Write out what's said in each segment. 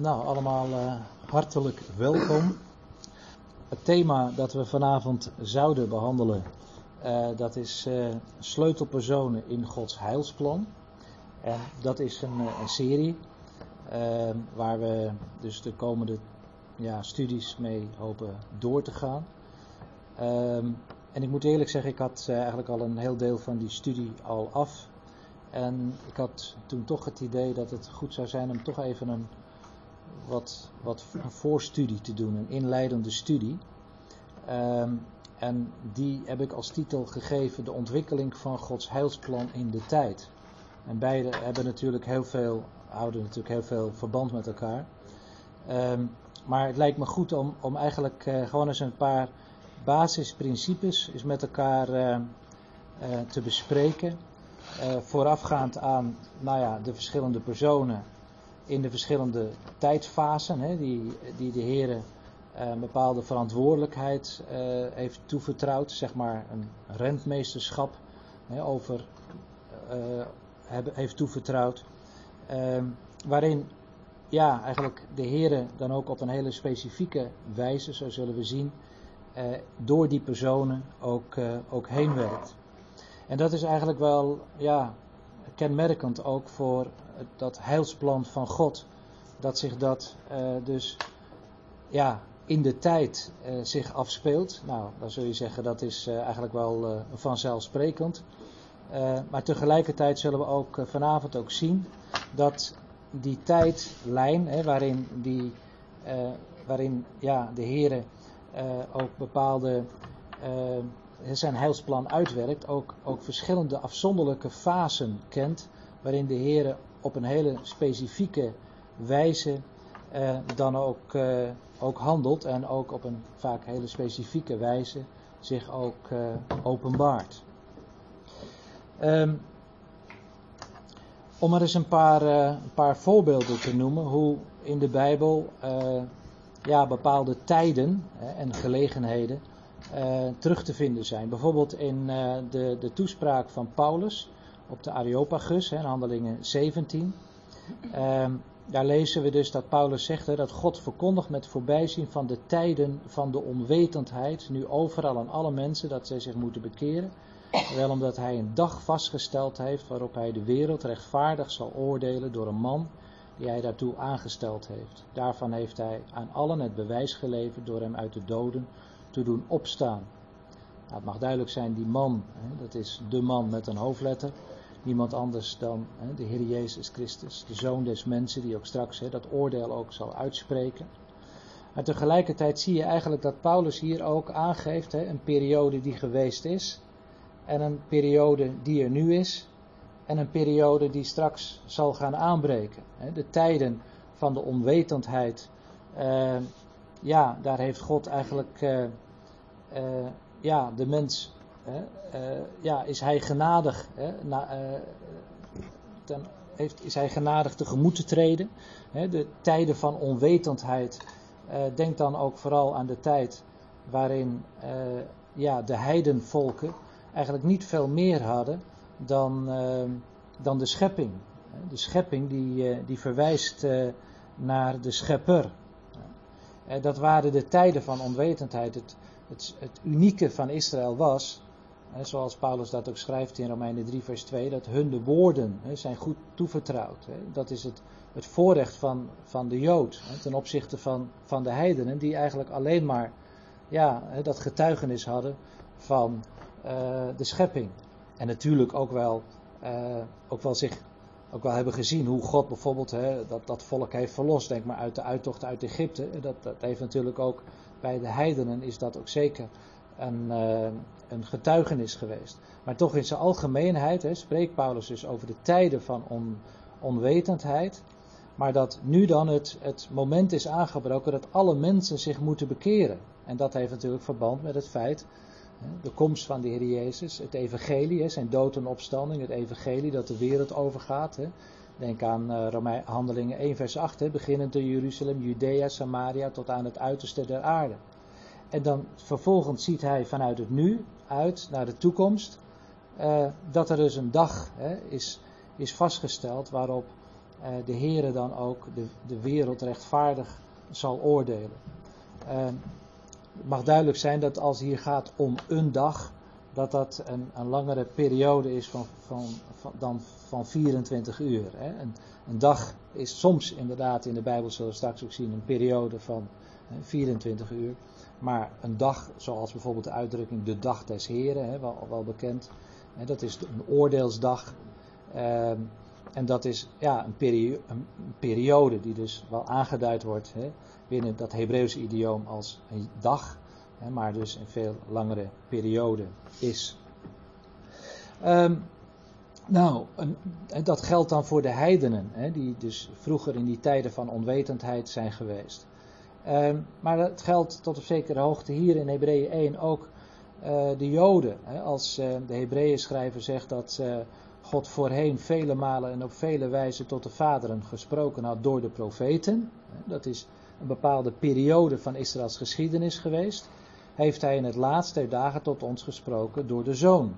Nou, allemaal uh, hartelijk welkom. Het thema dat we vanavond zouden behandelen, uh, dat is uh, sleutelpersonen in Gods heilsplan. En dat is een, een serie waar we dus de komende ja, studies mee hopen door te gaan. Um, en ik moet eerlijk zeggen, ik had eigenlijk al een heel deel van die studie al af. En ik had toen toch het idee dat het goed zou zijn om toch even een wat, wat voorstudie te doen, een inleidende studie. Um, en die heb ik als titel gegeven: De ontwikkeling van Gods heilsplan in de tijd. En beide hebben natuurlijk heel veel, houden natuurlijk heel veel verband met elkaar. Um, maar het lijkt me goed om, om eigenlijk uh, gewoon eens een paar basisprincipes is met elkaar uh, uh, te bespreken. voorafgaand aan nou ja, de verschillende personen in de verschillende tijdfasen, hè, die, die de Heer uh, een bepaalde verantwoordelijkheid uh, heeft toevertrouwd, zeg maar een rentmeesterschap hè, over heb, heeft toevertrouwd, ehm, waarin ja, eigenlijk de Heer dan ook op een hele specifieke wijze, zo zullen we zien, door die personen ook, ook heen werkt. En dat is eigenlijk wel ja, kenmerkend ook voor dat heilsplan van God. Dat zich dat uh, dus ja, in de tijd uh, zich afspeelt. Nou, dan zul je zeggen dat is uh, eigenlijk wel vanzelfsprekend. maar tegelijkertijd zullen we ook vanavond ook zien dat die tijdlijn, hè, waarin, die, waarin ja, de Heer ook bepaalde zijn heilsplan uitwerkt, ook, ook verschillende afzonderlijke fasen kent, waarin de Heer op een hele specifieke wijze eh, dan ook, eh, ook handelt en ook op een vaak hele specifieke wijze zich ook eh, openbaart. Um, om er eens een paar, een paar voorbeelden te noemen hoe in de Bijbel ja, bepaalde tijden en gelegenheden terug te vinden zijn. Bijvoorbeeld in de, de toespraak van Paulus op de Areopagus, in Handelingen 17. Um, daar lezen we dus dat Paulus zegt hè, dat God verkondigt met voorbijzien van de tijden van de onwetendheid, nu overal aan alle mensen, dat zij zich moeten bekeren. Wel omdat hij een dag vastgesteld heeft waarop hij de wereld rechtvaardig zal oordelen door een man die hij daartoe aangesteld heeft. Daarvan heeft hij aan allen het bewijs geleverd door hem uit de doden te doen opstaan. Nou, het mag duidelijk zijn, die man, hè, dat is de man met een hoofdletter, niemand anders dan hè, de Heer Jezus Christus, de Zoon des mensen, die ook straks hè, dat oordeel ook zal uitspreken. Maar tegelijkertijd zie je eigenlijk dat Paulus hier ook aangeeft een periode die geweest is, en een periode die er nu is, en een periode die straks zal gaan aanbreken. De tijden van de onwetendheid, uh, ja, daar heeft God eigenlijk uh, ja, de mens uh, ja, is hij genadig, na, ten, heeft, is hij genadig tegemoet te treden. De tijden van onwetendheid, denk dan ook vooral aan de tijd waarin ja, de heidenvolken eigenlijk niet veel meer hadden dan, dan de schepping. De schepping die, die verwijst naar de schepper. dat waren de tijden van onwetendheid. Het, het, het unieke van Israël was zoals Paulus dat ook schrijft in Romeinen 3, vers 2, dat hun de woorden zijn goed toevertrouwd. Dat is het, het voorrecht van, van de Jood ten opzichte van, van de heidenen, die eigenlijk alleen maar ja, dat getuigenis hadden van uh, de schepping. En natuurlijk ook wel, uh, ook wel zich ook wel hebben gezien hoe God bijvoorbeeld hè, dat, dat volk heeft verlost. Denk maar uit de uittocht uit Egypte. Dat, dat heeft natuurlijk ook bij de heidenen is dat ook zeker een, uh, een getuigenis geweest. Maar toch in zijn algemeenheid hè, spreekt Paulus dus over de tijden van on, onwetendheid. Maar dat nu dan het, het moment is aangebroken dat alle mensen zich moeten bekeren. En dat heeft natuurlijk verband met het feit, de komst van de Heer Jezus, het evangelie, zijn dood en opstanding, het evangelie dat de wereld overgaat. Denk aan uh, Romein, Handelingen 1 vers 8, beginnend in Jeruzalem, Judea, Samaria tot aan het uiterste der aarde. En dan vervolgens ziet hij vanuit het nu uit naar de toekomst. Uh, dat er dus een dag hè, is, is vastgesteld waarop uh, de Heere dan ook de, de wereld rechtvaardig zal oordelen. Uh, het mag duidelijk zijn dat als hier gaat om een dag, dat dat een, een langere periode is van, van, dan van 24 uur. Hè. Een, een, dag is soms inderdaad in de Bijbel, zullen we straks ook zien, een periode van hè, 24 uur. Maar een dag, zoals bijvoorbeeld de uitdrukking de dag des Heren, hè, wel, wel bekend, hè, dat is een oordeelsdag. Uh, en dat is ja, een, perio een, periode die dus wel aangeduid wordt binnen dat Hebreeuwse idioom als een dag, maar dus een veel langere periode is. Um, nou, dat geldt dan voor de heidenen, hè, die dus vroeger in die tijden van onwetendheid zijn geweest. Um, maar dat geldt tot op zekere hoogte hier in Hebreeën 1 ook uh, de Joden. Hè, als uh, de Hebreeën schrijver zegt dat uh, God voorheen vele malen en op vele wijzen tot de vaderen gesproken had door de profeten. Dat is een bepaalde periode van Israëls geschiedenis geweest. Heeft hij in het laatste der dagen tot ons gesproken door de zoon.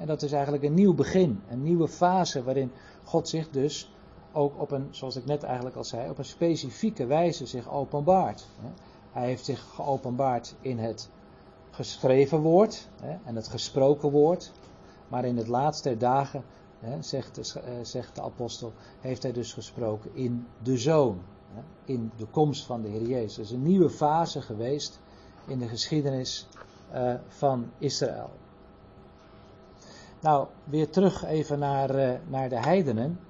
En dat is eigenlijk een nieuw begin, een nieuwe fase waarin God zich dus ook op een, zoals ik net eigenlijk al zei, op een specifieke wijze zich openbaart. Hij heeft zich geopenbaard in het geschreven woord en het gesproken woord. Maar in het laatste der dagen, zegt, de, eh, zegt de apostel, heeft hij dus gesproken in de Zoon. In de komst van de Heer Jezus. Het is een nieuwe fase geweest in de geschiedenis uh, van Israël. Nou, weer terug even naar, uh, naar de heidenen.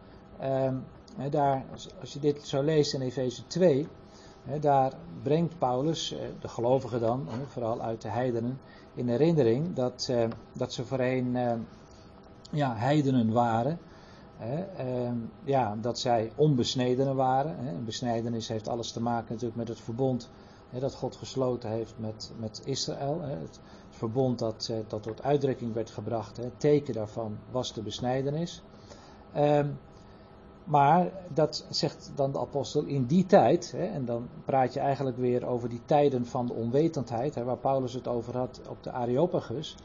Uh, daar, als je dit zo leest in Efeze 2, daar brengt Paulus, de gelovigen dan, vooral uit de heidenen, in herinnering dat, dat ze voorheen ja, heidenen waren. Uh, ja, dat zij onbesnedenen waren. Besnijdenis heeft alles te maken natuurlijk met het verbond dat God gesloten heeft met, met Israël. Het, verbond dat, dat tot uitdrukking werd gebracht. Het teken daarvan was de besnijdenis. Ehm, maar dat zegt dan de apostel in die tijd, en dan praat je eigenlijk weer over die tijden van de onwetendheid, waar Paulus het over had op de Areopagus.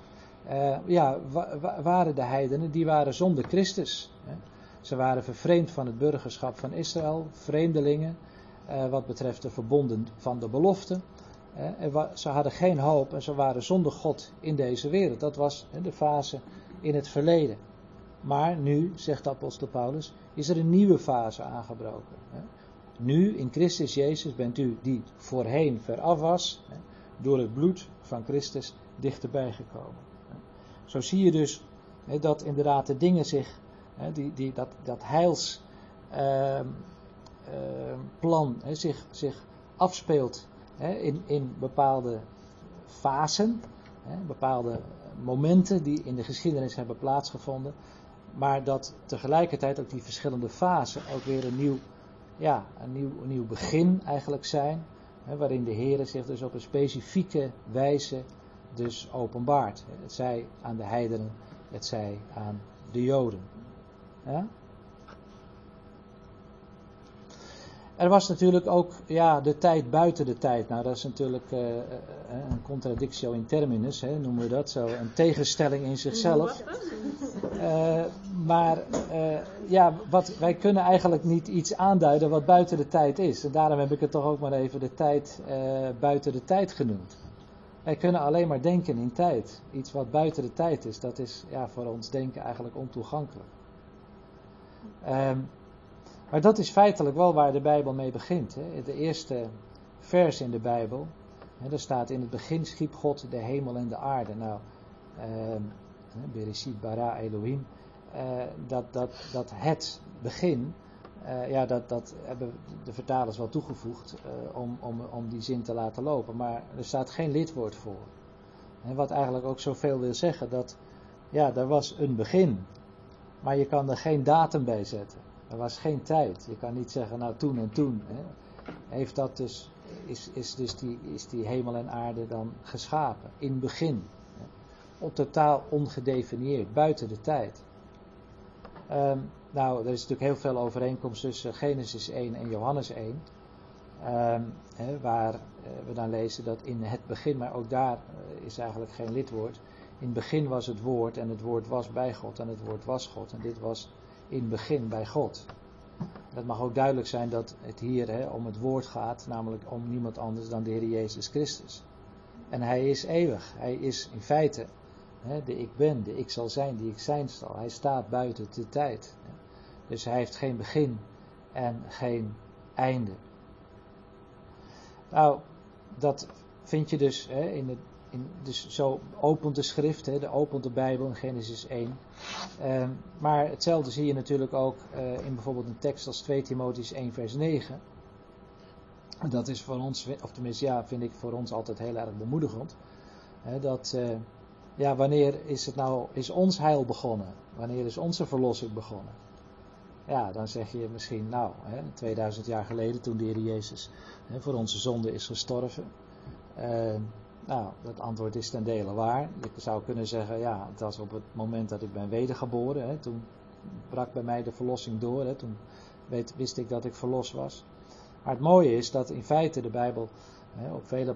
Uh, ja, wa waren de heidenen, die waren zonder Christus. Ze waren vervreemd van het burgerschap van Israël, vreemdelingen, wat betreft de verbonden van de belofte. Uh, ze hadden geen hoop en ze waren zonder God in deze wereld. Dat was de fase in het verleden. Maar nu, zegt de apostel Paulus, is er een nieuwe fase aangebroken. Nu, in Christus Jezus, bent u die voorheen veraf was, door het bloed van Christus dichterbij gekomen. Zo zie je dus dat inderdaad de dingen zich, die, die, dat, dat heilsplan uh, zich, zich afspeelt in, in bepaalde fasen, bepaalde momenten die in de geschiedenis hebben plaatsgevonden. Maar dat tegelijkertijd ook die verschillende fasen ook weer een nieuw, ja, een nieuw, nieuw begin eigenlijk zijn. Waarin de Heer zich dus op een specifieke wijze dus openbaart. Het zij aan de heidenen, het zij aan de Joden. Er was natuurlijk ook ja, de tijd buiten de tijd. Nou, dat is natuurlijk uh, een contradictio in terminus, hè, noemen we dat zo. Een tegenstelling in zichzelf. Uh, maar uh, ja, wat, wij kunnen eigenlijk niet iets aanduiden wat buiten de tijd is. En daarom heb ik het toch ook maar even de tijd buiten de tijd genoemd. Wij kunnen alleen maar denken in tijd. Iets wat buiten de tijd is, dat is ja, voor ons denken eigenlijk ontoegankelijk. Um, maar dat is feitelijk wel waar de Bijbel mee begint. Hè. De eerste vers in de Bijbel, hè, daar staat in het begin schiep God de hemel en de aarde. Nou, uh, Bereshit bara Elohim, uh, dat, dat, dat het begin, uh, ja, dat, dat hebben de vertalers wel toegevoegd uh, om, om, om die zin te laten lopen. Maar er staat geen lidwoord voor. En wat eigenlijk ook zoveel wil zeggen, dat ja, er was een begin, maar je kan er geen datum bij zetten. Er was geen tijd. Je kan niet zeggen, nou toen en toen. Hè. Heeft dat dus, is, is dus die, is die hemel en aarde dan geschapen. In begin. Op totaal ongedefinieerd, buiten de tijd. Um, nou, er is natuurlijk heel veel overeenkomst tussen Genesis 1 en Johannes 1. Um, ehm, waar uh, we dan lezen dat in het begin, maar ook daar uh, is eigenlijk geen lidwoord. In het begin was het woord en het woord was bij God en het woord was God. En dit was in begin bij God. Dat mag ook duidelijk zijn dat het hier hè, om het woord gaat, namelijk om niemand anders dan de Heer Jezus Christus. En hij is eeuwig. Hij is in feite hè, de ik ben, de ik zal zijn, die ik zijn zal. Hij staat buiten de tijd. Dus hij heeft geen begin en geen einde. Nou, dat vind je dus hè, in het. Dus zo opent de schrift, hè, de opent de Bijbel in Genesis 1. Ehm, maar hetzelfde zie je natuurlijk ook uh, in bijvoorbeeld een tekst als 2 Timotheus 1 vers 9. Dat is voor ons, of tenminste ja, vind ik voor ons altijd heel erg bemoedigend. Hè, dat, uh, ja, wanneer is het nou, is ons heil begonnen? Wanneer is onze verlossing begonnen? Ja, dan zeg je misschien, nou, hè, 2000 jaar geleden toen de Heer Jezus hè, voor onze zonde is gestorven. Nou, dat antwoord is ten dele waar. Je zou kunnen zeggen, ja, het was op het moment dat ik ben wedergeboren. Hè, toen brak bij mij de verlossing door. Hè, toen weet, wist ik dat ik verlost was. Maar het mooie is dat in feite de Bijbel hè, op vele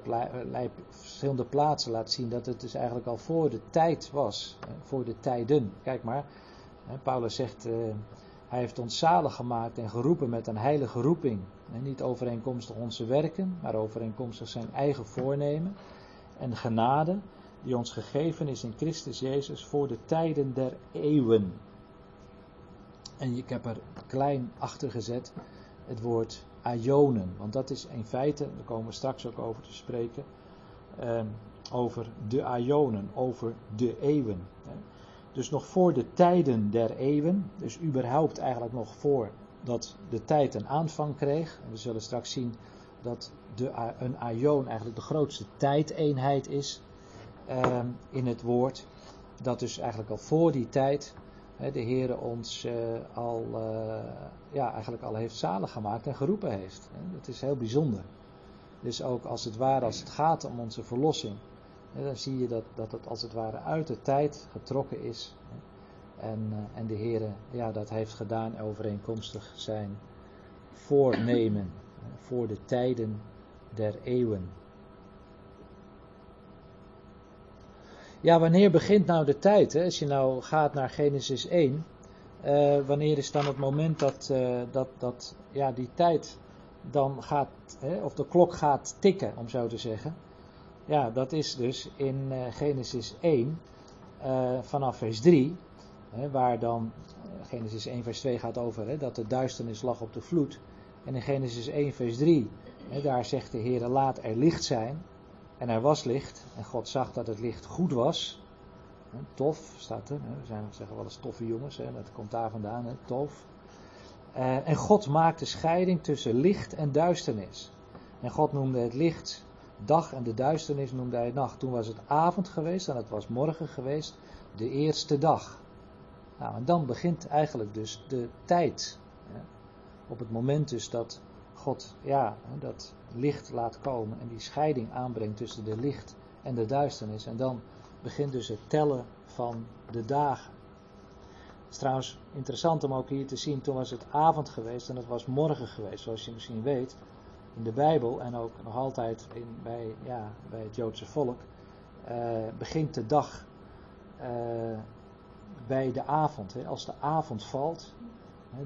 verschillende plaatsen laat zien dat het dus eigenlijk al voor de tijd was. Voor de tijden. Kijk maar, Paulus zegt, uh, hij heeft ons zalig gemaakt en geroepen met een heilige roeping. Niet overeenkomstig onze werken, maar overeenkomstig zijn eigen voornemen en genade die ons gegeven is in Christus Jezus voor de tijden der eeuwen. En ik heb er klein achter gezet het woord aionen, want dat is in feite, daar komen we straks ook over te spreken, eh, over de aionen, over de eeuwen. Dus nog voor de tijden der eeuwen, dus überhaupt eigenlijk nog voor dat de tijd een aanvang kreeg. We zullen straks zien dat een aion eigenlijk de grootste tijdeenheid is uh, in het woord. Dat dus eigenlijk al voor die tijd hè, de Heer ons uh, al, uh, ja, eigenlijk al heeft zalig gemaakt en geroepen heeft. Dat is heel bijzonder. Dus ook als het ware, als het gaat om onze verlossing, hè, dan zie je dat, dat het als het ware uit de tijd getrokken is. En, uh, en de Heer ja, dat heeft gedaan overeenkomstig zijn voornemen voor de tijden der eeuwen. Ja, wanneer begint nou de tijd? Hè? Als je nou gaat naar Genesis 1, uh, eh, wanneer is dan het moment dat, uh, dat, dat ja, die tijd dan gaat, hè, of de klok gaat tikken, om zo te zeggen? Ja, dat is dus in uh, Genesis 1 vanaf vers 3, hè, waar dan Genesis 1 vers 2 gaat over hè, dat de duisternis lag op de vloed. En in Genesis 1 vers 3 daar zegt de Heer, laat er licht zijn. En er was licht. En God zag dat het licht goed was. Tof staat er. We zijn, zeggen wel eens toffe jongens. Dat komt daar vandaan. Tof. Eh, en God maakte scheiding tussen licht en duisternis. En God noemde het licht dag en de duisternis noemde hij nacht. Toen was het avond geweest en het was morgen geweest. De eerste dag. Nou, en dan begint eigenlijk dus de tijd. Op het moment dus dat God ja, dat licht laat komen en die scheiding aanbrengt tussen de licht en de duisternis. En dan begint dus het tellen van de dagen. Het is trouwens interessant om ook hier te zien, toen was het avond geweest en het was morgen geweest, zoals je misschien weet. In de Bijbel en ook nog altijd in, bij, ja, bij het Joodse volk uh, begint de dag uh, bij de avond. Hè. Als de avond valt,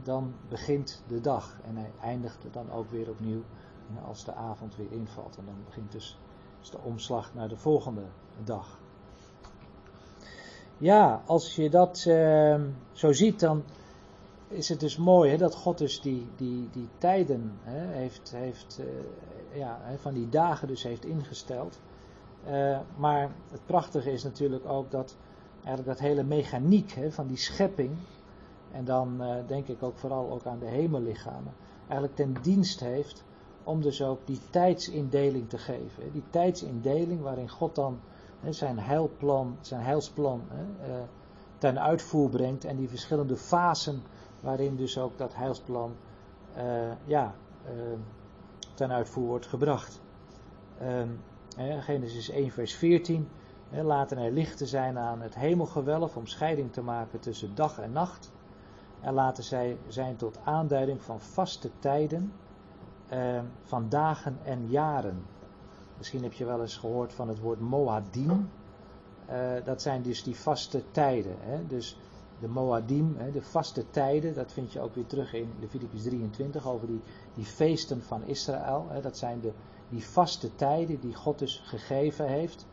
dan begint de dag. En hij eindigt dan ook weer opnieuw als de avond weer invalt. En dan begint dus, dus de omslag naar de volgende dag. Ja, als je dat uh, zo ziet, dan is het dus mooi hè, dat God dus die, die, die tijden hè, heeft, heeft uh, ja, van die dagen dus heeft ingesteld. Uh, maar het prachtige is natuurlijk ook dat eigenlijk dat hele mechaniek hè, van die schepping, en dan uh, denk ik ook vooral ook aan de hemellichamen, eigenlijk ten dienst heeft om dus ook die tijdsindeling te geven. Die tijdsindeling waarin God dan zijn heilplan, zijn heilsplan uh, ten uitvoer brengt en die verschillende fasen waarin dus ook dat heilsplan uh, ja, ten uitvoer wordt gebracht. Um, Genesis 1 vers 14. Laten er lichten zijn aan het hemelgewelf om scheiding te maken tussen dag en nacht en laten zij zijn tot aanduiding van vaste tijden, eh, van dagen en jaren. Misschien heb je wel eens gehoord van het woord Moadim. Uh, dat zijn dus die vaste tijden. Hè? Dus de Moadim, de vaste tijden, dat vind je ook weer terug in Leviticus 23 over die, die feesten van Israël. Dat zijn de, die vaste tijden die God dus gegeven heeft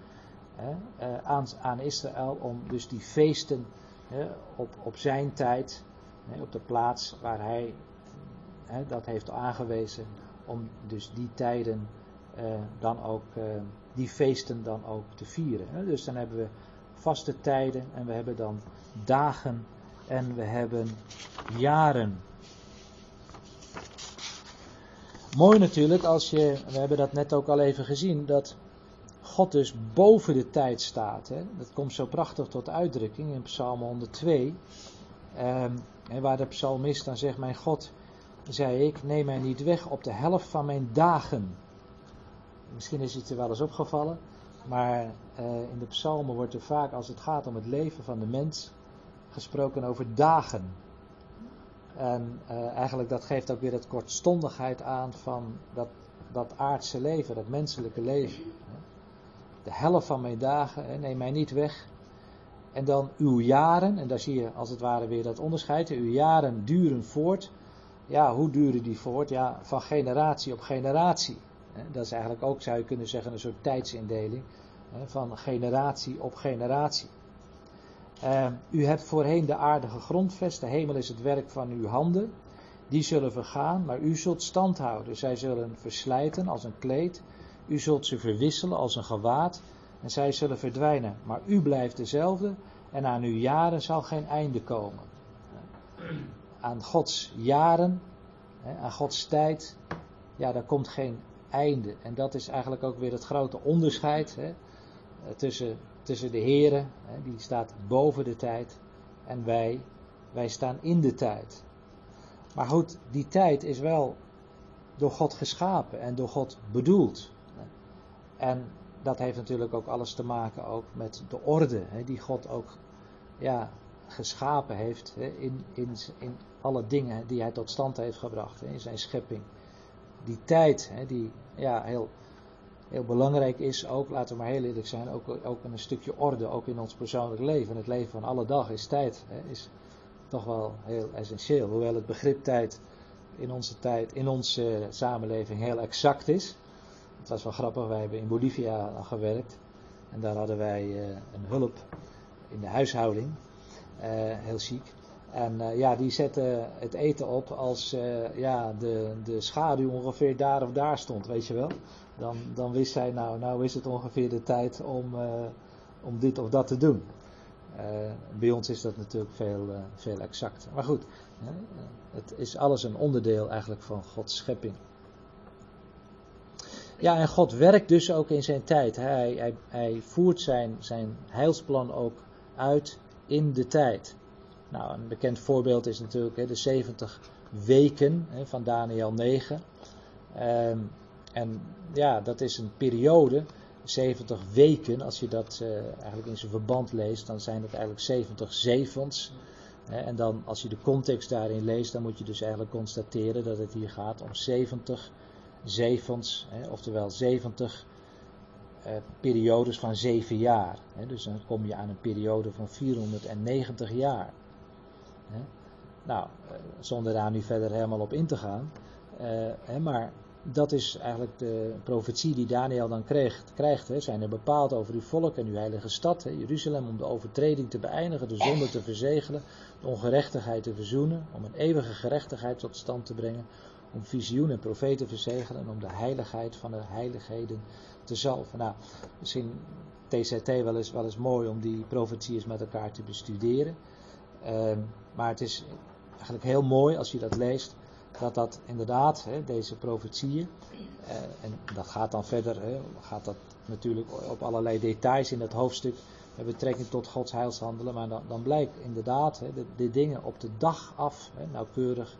aan, aan Israël om dus die feesten op, op zijn tijd, op de plaats waar hij dat heeft aangewezen, om dus die tijden eh, dan ook, eh, die feesten dan ook te vieren. Dus dan hebben we vaste tijden en we hebben dan dagen en we hebben jaren. Mooi natuurlijk als je, we hebben dat net ook al even gezien, dat God dus boven de tijd staat. Hè? Dat komt zo prachtig tot uitdrukking in Psalm 102. Um, en waar de psalmist dan zegt: Mijn God, zei ik, neem mij niet weg op de helft van mijn dagen. Misschien is het er wel eens opgevallen, maar uh, in de psalmen wordt er vaak, als het gaat om het leven van de mens, gesproken over dagen. En uh, eigenlijk dat geeft ook weer het kortstondigheid aan van dat, dat aardse leven, dat menselijke leven. De helft van mijn dagen, neem mij niet weg. En dan uw jaren, en daar zie je als het ware weer dat onderscheid. Uw jaren duren voort. Ja, hoe duren die voort? Ja, van generatie op generatie. Dat is eigenlijk ook, zou je kunnen zeggen, een soort tijdsindeling. Van generatie op generatie. Ehm, u hebt voorheen de aarde gegrondvest, de hemel is het werk van uw handen. Die zullen vergaan, maar u zult stand houden. Zij zullen verslijten als een kleed. U zult ze verwisselen als een gewaad. En zij zullen verdwijnen. Maar u blijft dezelfde. En aan uw jaren zal geen einde komen. Aan Gods jaren, aan Gods tijd, ja, daar komt geen einde. En dat is eigenlijk ook weer het grote onderscheid hè, tussen, tussen de Heren, die staat boven de tijd, en wij, wij staan in de tijd. Maar goed, die tijd is wel door God geschapen en door God bedoeld. En dat heeft natuurlijk ook alles te maken ook met de orde hè, die God ook ja, geschapen heeft hè, in, in, in alle dingen die hij tot stand heeft gebracht hè, in zijn schepping. Die tijd die ja, heel, heel belangrijk is, ook, laten we maar heel eerlijk zijn, ook, ook een stukje orde, ook in ons persoonlijk leven. Het leven van alle dag is tijd, is toch wel heel essentieel. Hoewel het begrip tijd in onze tijd, in onze samenleving heel exact is. Het was wel grappig, wij hebben in Bolivia gewerkt. En daar hadden wij uh, een hulp in de huishouding. Uh, heel chic. En uh, ja, die zette het eten op als ja, de, de schaduw ongeveer daar of daar stond, weet je wel. Dan, dan wist zij, nou, nou is het ongeveer de tijd om, om dit of dat te doen. bij ons is dat natuurlijk veel, veel exacter. Maar goed, het is alles een onderdeel eigenlijk van Gods schepping. Ja, en God werkt dus ook in zijn tijd. Hij, hij, hij voert zijn, zijn heilsplan ook uit in de tijd. Nou, een bekend voorbeeld is natuurlijk hè, de 70 weken hè, van Daniel 9. Ehm, en ja, dat is een periode, 70 weken, als je dat uh, eigenlijk in zijn verband leest, dan zijn het eigenlijk 70 zevens. Hè, en dan, als je de context daarin leest, dan moet je dus eigenlijk constateren dat het hier gaat om 70 zevens, hè, oftewel 70 eh, periodes van 7 jaar. Hè, dus dan kom je aan een periode van 490 jaar. Hè. Nou, eh, zonder daar nu verder helemaal op in te gaan. Eh, maar dat is eigenlijk de profetie die Daniel dan krijgt. krijgt hè. Zijn er bepaald over uw volk en uw heilige stad, hè, Jeruzalem, om de overtreding te beëindigen, de zonde te verzegelen, de ongerechtigheid te verzoenen, om een eeuwige gerechtigheid tot stand te brengen, om visioen en profeten verzegelen en om de heiligheid van de heiligheden te zalven. Nou, misschien TCT wel eens, wel eens mooi om die profetieën met elkaar te bestuderen. Uh, maar het is eigenlijk heel mooi als je dat leest, dat dat inderdaad, hè, deze profetieën, uh, en dat gaat dan verder, hè, gaat dat natuurlijk op allerlei details in het hoofdstuk met betrekking tot Gods heilshandelen, maar dan, dan blijkt inderdaad hè, de, de, dingen op de dag af hè, nauwkeurig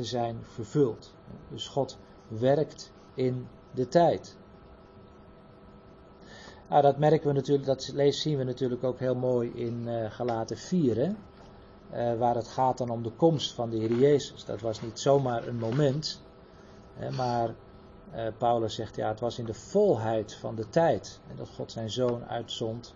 te zijn vervuld. Dus God werkt in de tijd. Nou, dat merken we natuurlijk, dat zien we natuurlijk ook heel mooi in uh, Galaten 4, hè? Uh, waar het gaat dan om de komst van de Heer Jezus. Dat was niet zomaar een moment, hè, maar uh, Paulus zegt ja, het was in de volheid van de tijd hè, dat God zijn zoon uitzond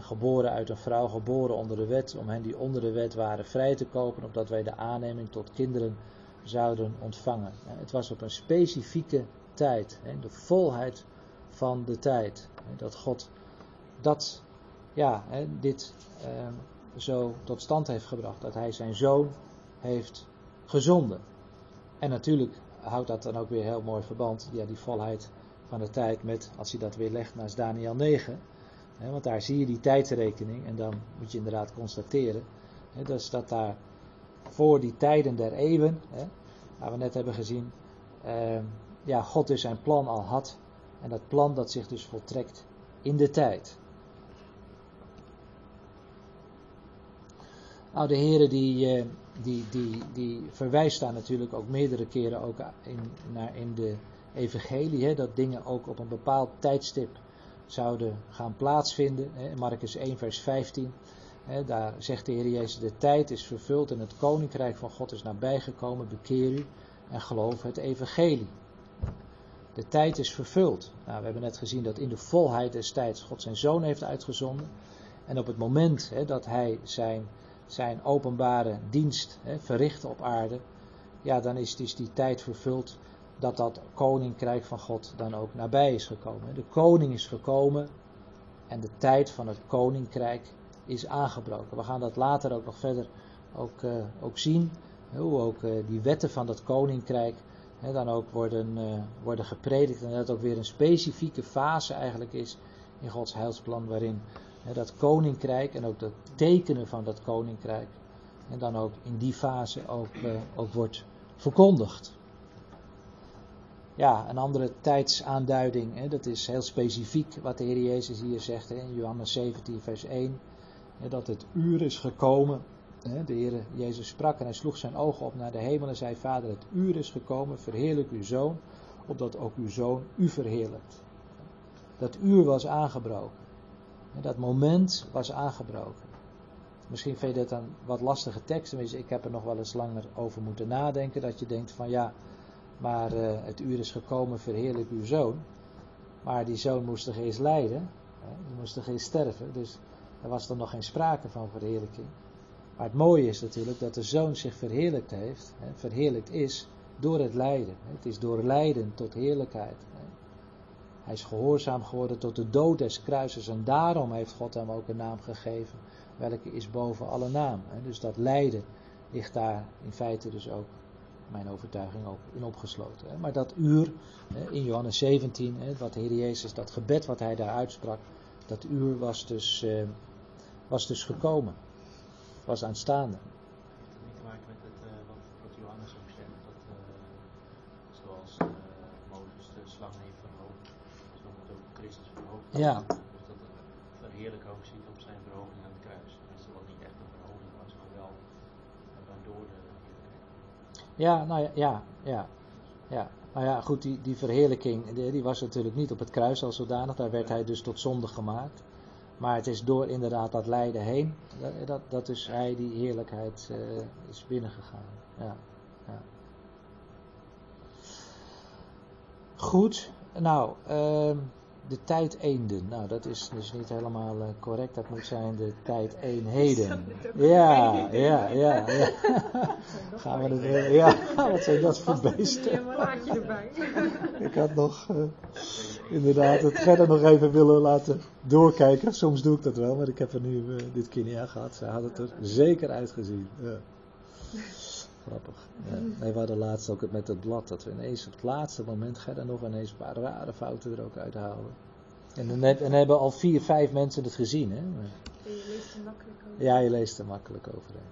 Geboren uit een vrouw, geboren onder de wet, om hen die onder de wet waren vrij te kopen, opdat wij de aanneming tot kinderen zouden ontvangen. Het was op een specifieke tijd, de volheid van de tijd, dat God dat, ja, dit ehm, zo tot stand heeft gebracht, dat Hij zijn zoon heeft gezonden. En natuurlijk houdt dat dan ook weer heel mooi verband, ja, die volheid van de tijd met, als hij dat weer legt naast Daniel 9, hè, want daar zie je die tijdsrekening en dan moet je inderdaad constateren, dus dat daar voor die tijden der eeuwen, hè, waar we net hebben gezien, eh, ja, God dus zijn plan al had en dat plan dat zich dus voltrekt in de tijd. Nou, de heren die, eh, die, die, die verwijst daar natuurlijk ook meerdere keren ook in, naar in de evangelie, hè, dat dingen ook op een bepaald tijdstip zouden gaan plaatsvinden. Hè. Marcus 1 vers 15, daar zegt de Heer Jezus, de tijd is vervuld en het koninkrijk van God is nabijgekomen, bekeer u en geloof het evangelie. De tijd is vervuld. Nou, we hebben net gezien dat in de volheid des tijds God zijn zoon heeft uitgezonden. En op het moment dat hij zijn zijn openbare dienst hè, verrichten op aarde, ja, dan is dus die tijd vervuld dat dat koninkrijk van God dan ook nabij is gekomen. De koning is gekomen en de tijd van het koninkrijk is aangebroken. We gaan dat later ook nog verder ook, uh, ook zien, hoe ook uh, die wetten van dat koninkrijk hè, dan ook worden, uh, worden gepredikt en dat ook weer een specifieke fase eigenlijk is in Gods heilsplan waarin dat koninkrijk en ook de tekenen van dat koninkrijk. En dan ook in die fase ook, ook wordt verkondigd. Ja, een andere tijdsaanduiding, hè, dat is heel specifiek wat de Heer Jezus hier zegt hè, in Johannes 17, vers 1. Dat het uur is gekomen. De Heer Jezus sprak en hij sloeg zijn ogen op naar de hemel en zei: Vader, het uur is gekomen, verheerlijk uw zoon, opdat ook uw zoon u verheerlijkt. Dat uur was aangebroken. Dat moment was aangebroken. Misschien vind je dat een wat lastige tekst. Ik heb er nog wel eens langer over moeten nadenken. Dat je denkt van ja, maar uh, het uur is gekomen, verheerlijk uw zoon. Maar die zoon moest toch eerst lijden. Die moest toch eerst sterven. Dus er was er nog geen sprake van verheerlijking. Maar het mooie is natuurlijk dat de zoon zich verheerlijkt heeft. Hè? Verheerlijkt is door het lijden. Het is door lijden tot heerlijkheid. Hij is gehoorzaam geworden tot de dood des kruises en daarom heeft God hem ook een naam gegeven, welke is boven alle naam. Dus dat lijden ligt daar in feite dus ook, mijn overtuiging ook, in opgesloten. Maar dat uur in Johannes 17, wat Heer Jezus, dat gebed wat hij daar uitsprak, dat uur was dus, eh, was dus gekomen, was aanstaande. Ja. Dus dat het verheerlijk ook ziet op zijn verhoging aan het kruis. Dat is wat niet echt een verhoging was, maar wel door de Ja, nou ja, ja, ja. ja. Nou ja, goed, die, die verheerlijking, die, die, was natuurlijk niet op het kruis als zodanig. Daar werd hij dus tot zonde gemaakt. Maar het is door inderdaad dat lijden heen, dat, dat, is hij die heerlijkheid uh, is binnengegaan. Ja, ja. Goed, nou, uh, de tijdeenden. Nou, dat is dus niet helemaal uh, correct. Dat moet zijn de tijdeenheden. Ja, ja, ja, ja. Gaan we het weer. Ja, wat zijn dat voor beesten? Ik had nog uh, inderdaad het Gerda nog even willen laten doorkijken. Soms doe ik dat wel, maar ik heb er nu uh, dit keer niet aan gehad. Ze had het er zeker uitgezien. Ja. Grappig. Ja. Nee, we hadden laatst ook het met het blad, dat we ineens op het laatste moment Gerda nog ineens een paar rare fouten er ook uithalen. En dan, heb, en hebben al vier, vijf mensen het gezien. Hè? Maar, je leest er makkelijk over. Ja, je leest er makkelijk overheen.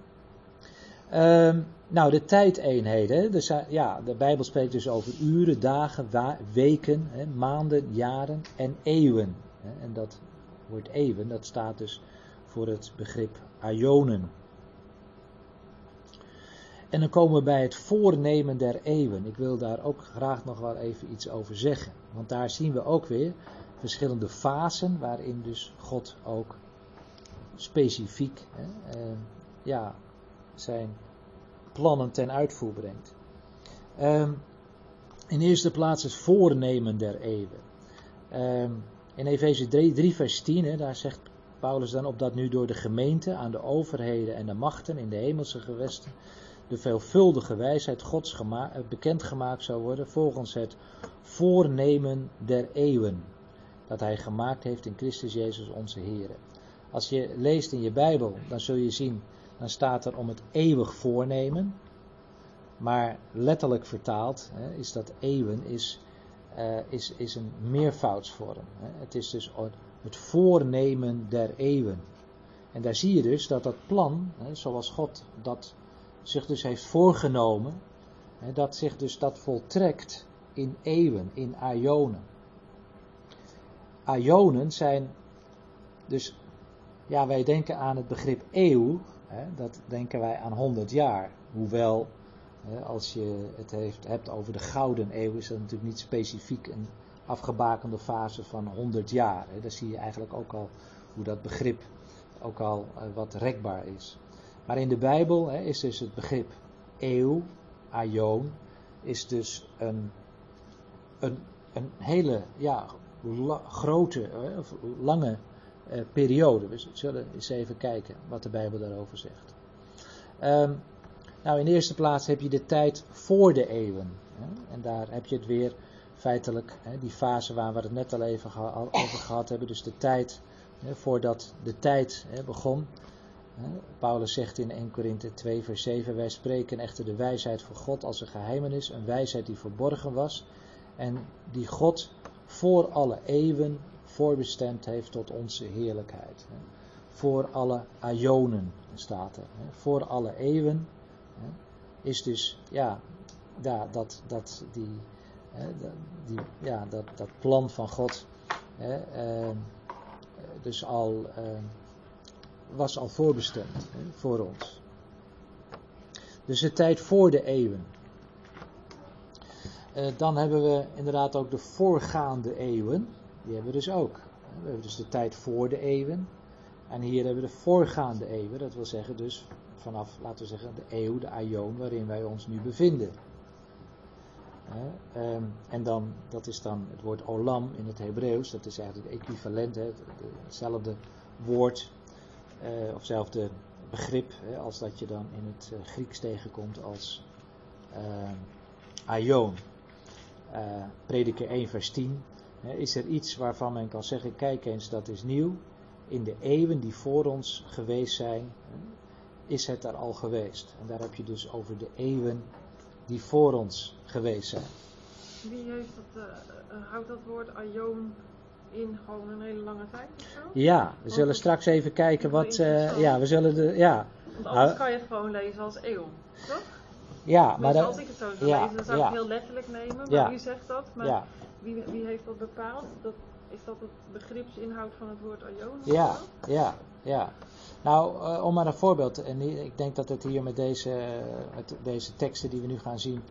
Um, nou, de tijdeenheden. Dus, ja, de Bijbel spreekt dus over uren, dagen, weken, hè, maanden, jaren en eeuwen. Hè? En dat woord eeuwen, dat staat dus voor het begrip aionen. En dan komen we bij het voornemen der eeuwen. Ik wil daar ook graag nog wel even iets over zeggen. Want daar zien we ook weer verschillende fasen waarin dus God ook specifiek hè, eh, ja, zijn plannen ten uitvoer brengt. Um, in eerste plaats het voornemen der eeuwen. Um, in Efeze 3, 3 vers 10, hè, daar zegt Paulus dan, opdat nu door de gemeente aan de overheden en de machten in de hemelse gewesten de veelvuldige wijsheid Gods gema- eh, bekendgemaakt zou worden volgens het voornemen der eeuwen dat hij gemaakt heeft in Christus Jezus onze Heer. Als je leest in je Bijbel, dan zul je zien, dan staat er om het eeuwig voornemen. Maar letterlijk vertaald hè, is dat eeuwen is, eh, is, is een meervoudsvorm. Hè. Het is dus het voornemen der eeuwen. En daar zie je dus dat dat plan, hè, zoals God dat zich dus heeft voorgenomen, hè, dat zich dus dat voltrekt in eeuwen, in aionen. Aionen zijn dus, ja, wij denken aan het begrip eeuw, hè, dat denken wij aan 100 jaar. Hoewel, als je het heeft, hebt over de gouden eeuw, is dat natuurlijk niet specifiek een afgebakende fase van 100 jaar. Daar zie je eigenlijk ook al hoe dat begrip ook al uh, wat rekbaar is. Maar in de Bijbel hè, is dus het begrip eeuw, aion, is dus een, een, een hele ja, grote, lange uh, periode. We zullen eens even kijken wat de Bijbel daarover zegt. Um, nou, in de eerste plaats heb je de tijd voor de eeuwen. Hè, en daar heb je het weer feitelijk, die fase waar we het net al even over gehad hebben. Dus de tijd voordat de tijd begon. Paulus zegt in 1 Korinthe 2 vers 7, wij spreken echter de wijsheid van God als een geheimenis, een wijsheid die verborgen was en die God voor alle eeuwen voorbestemd heeft tot onze heerlijkheid. Voor alle aionen staat er. Voor alle eeuwen is dus, ja, dat, dat, die, die, ja, dat, dat plan van God ehm, dus al ehm, was al voorbestemd voor ons. Dus de tijd voor de eeuwen. Uh, dan hebben we inderdaad ook de voorgaande eeuwen. Die hebben we dus ook. We hebben dus de tijd voor de eeuwen. En hier hebben we de voorgaande eeuwen. Dat wil zeggen dus vanaf, laten we zeggen, de eeuw, de aion waarin wij ons nu bevinden. Um, en dan, dat is dan het woord olam in het Hebreeuws. Dat is eigenlijk het equivalent, hè, hetzelfde woord of hetzelfde begrip als dat je dan in het uh, Grieks tegenkomt als uh, aion. Prediker 1 vers 10. Hè, is er iets waarvan men kan zeggen, kijk eens dat is nieuw. In de eeuwen die voor ons geweest zijn, is het er al geweest. En daar heb je dus over de eeuwen die voor ons geweest zijn. Wie heeft dat, houdt dat woord aion in gewoon een hele lange tijd of zo? Ja, we zullen straks even kijken wat. Uh, ja, we zullen de. Ja. Want anders nou, kan je het gewoon lezen als eeuw, toch? Ja, maar als ik het zo zou ja, lezen, dan zou ik het heel letterlijk nemen. Maar ja. wie zegt dat? Maar wie, wie heeft dat bepaald? Dat, is dat het begripsinhoud van het woord aion? Ja, ja, ja. Nou, uh, om maar een voorbeeld. En ik denk dat het hier met deze, met deze teksten die we nu gaan zien.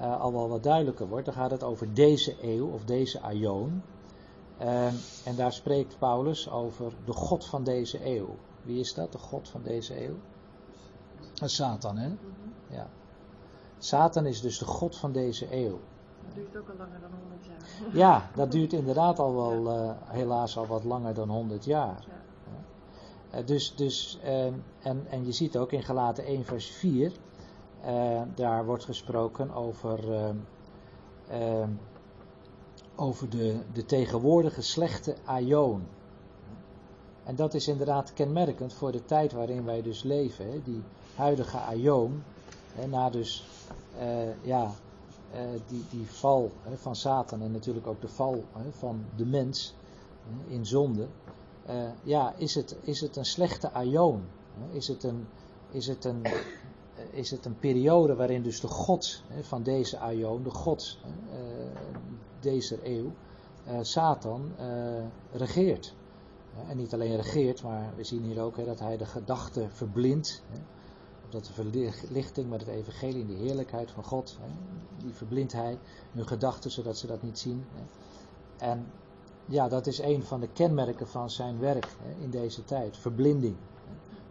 Uh, al wel wat duidelijker wordt. Dan gaat het over deze eeuw of deze aion. Uh, en daar spreekt Paulus over de God van deze eeuw. Wie is dat, de God van deze eeuw? Dat is Satan, hè? Ja. Satan is dus de God van deze eeuw. Dat duurt ook al langer dan 100 jaar. Ja, dat duurt inderdaad al wel, ja. uh, helaas al wat langer dan 100 jaar. Ja. Uh, dus, dus uh, en, en je ziet ook in Galaten 1 vers 4, eh, daar wordt gesproken over over de, de tegenwoordige slechte aion. En dat is inderdaad kenmerkend voor de tijd waarin wij dus leven. Hè. Die huidige aion, hè, na dus uh, ja, uh, die, die val hè, van Satan en natuurlijk ook de val van de mens in zonde. Uh, ja, is het, is het een slechte aion? Is het een, is het een, is het een periode waarin dus de God van deze aion, de God deze eeuw uh, Satan uh, regeert. En niet alleen regeert, maar we zien hier ook hè, dat hij de gedachten verblindt. Dat de verlichting met het evangelie in de heerlijkheid van God, hè, die verblindt hij hun gedachten zodat ze dat niet zien. En ja, dat is een van de kenmerken van zijn werk in deze tijd. Verblinding.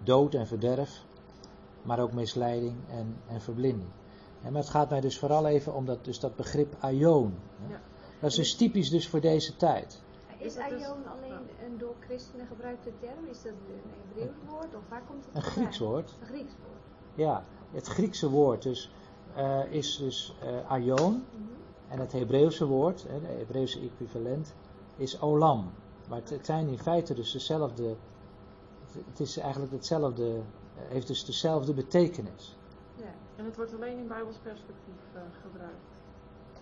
Dood en verderf, maar ook misleiding en, en verblinding. Maar het gaat mij dus vooral even om dat, dus dat begrip aion. Ja. Dat is dus typisch dus voor deze tijd. is dus aion alleen een door christenen gebruikte term? Is dat een Hebreeuws woord of waar komt het Een Grieks woord. Een Grieks woord. Ja, het Griekse woord dus, uh, is dus uh, aion. Mm -hmm. En het Hebreeuwse woord, hè, de Hebreeuwse equivalent, is olam. Maar het, het, zijn in feite dus dezelfde. Het is eigenlijk hetzelfde, uh, heeft dus dezelfde betekenis. Ja, en het wordt alleen in Bijbels perspectief gebruikt,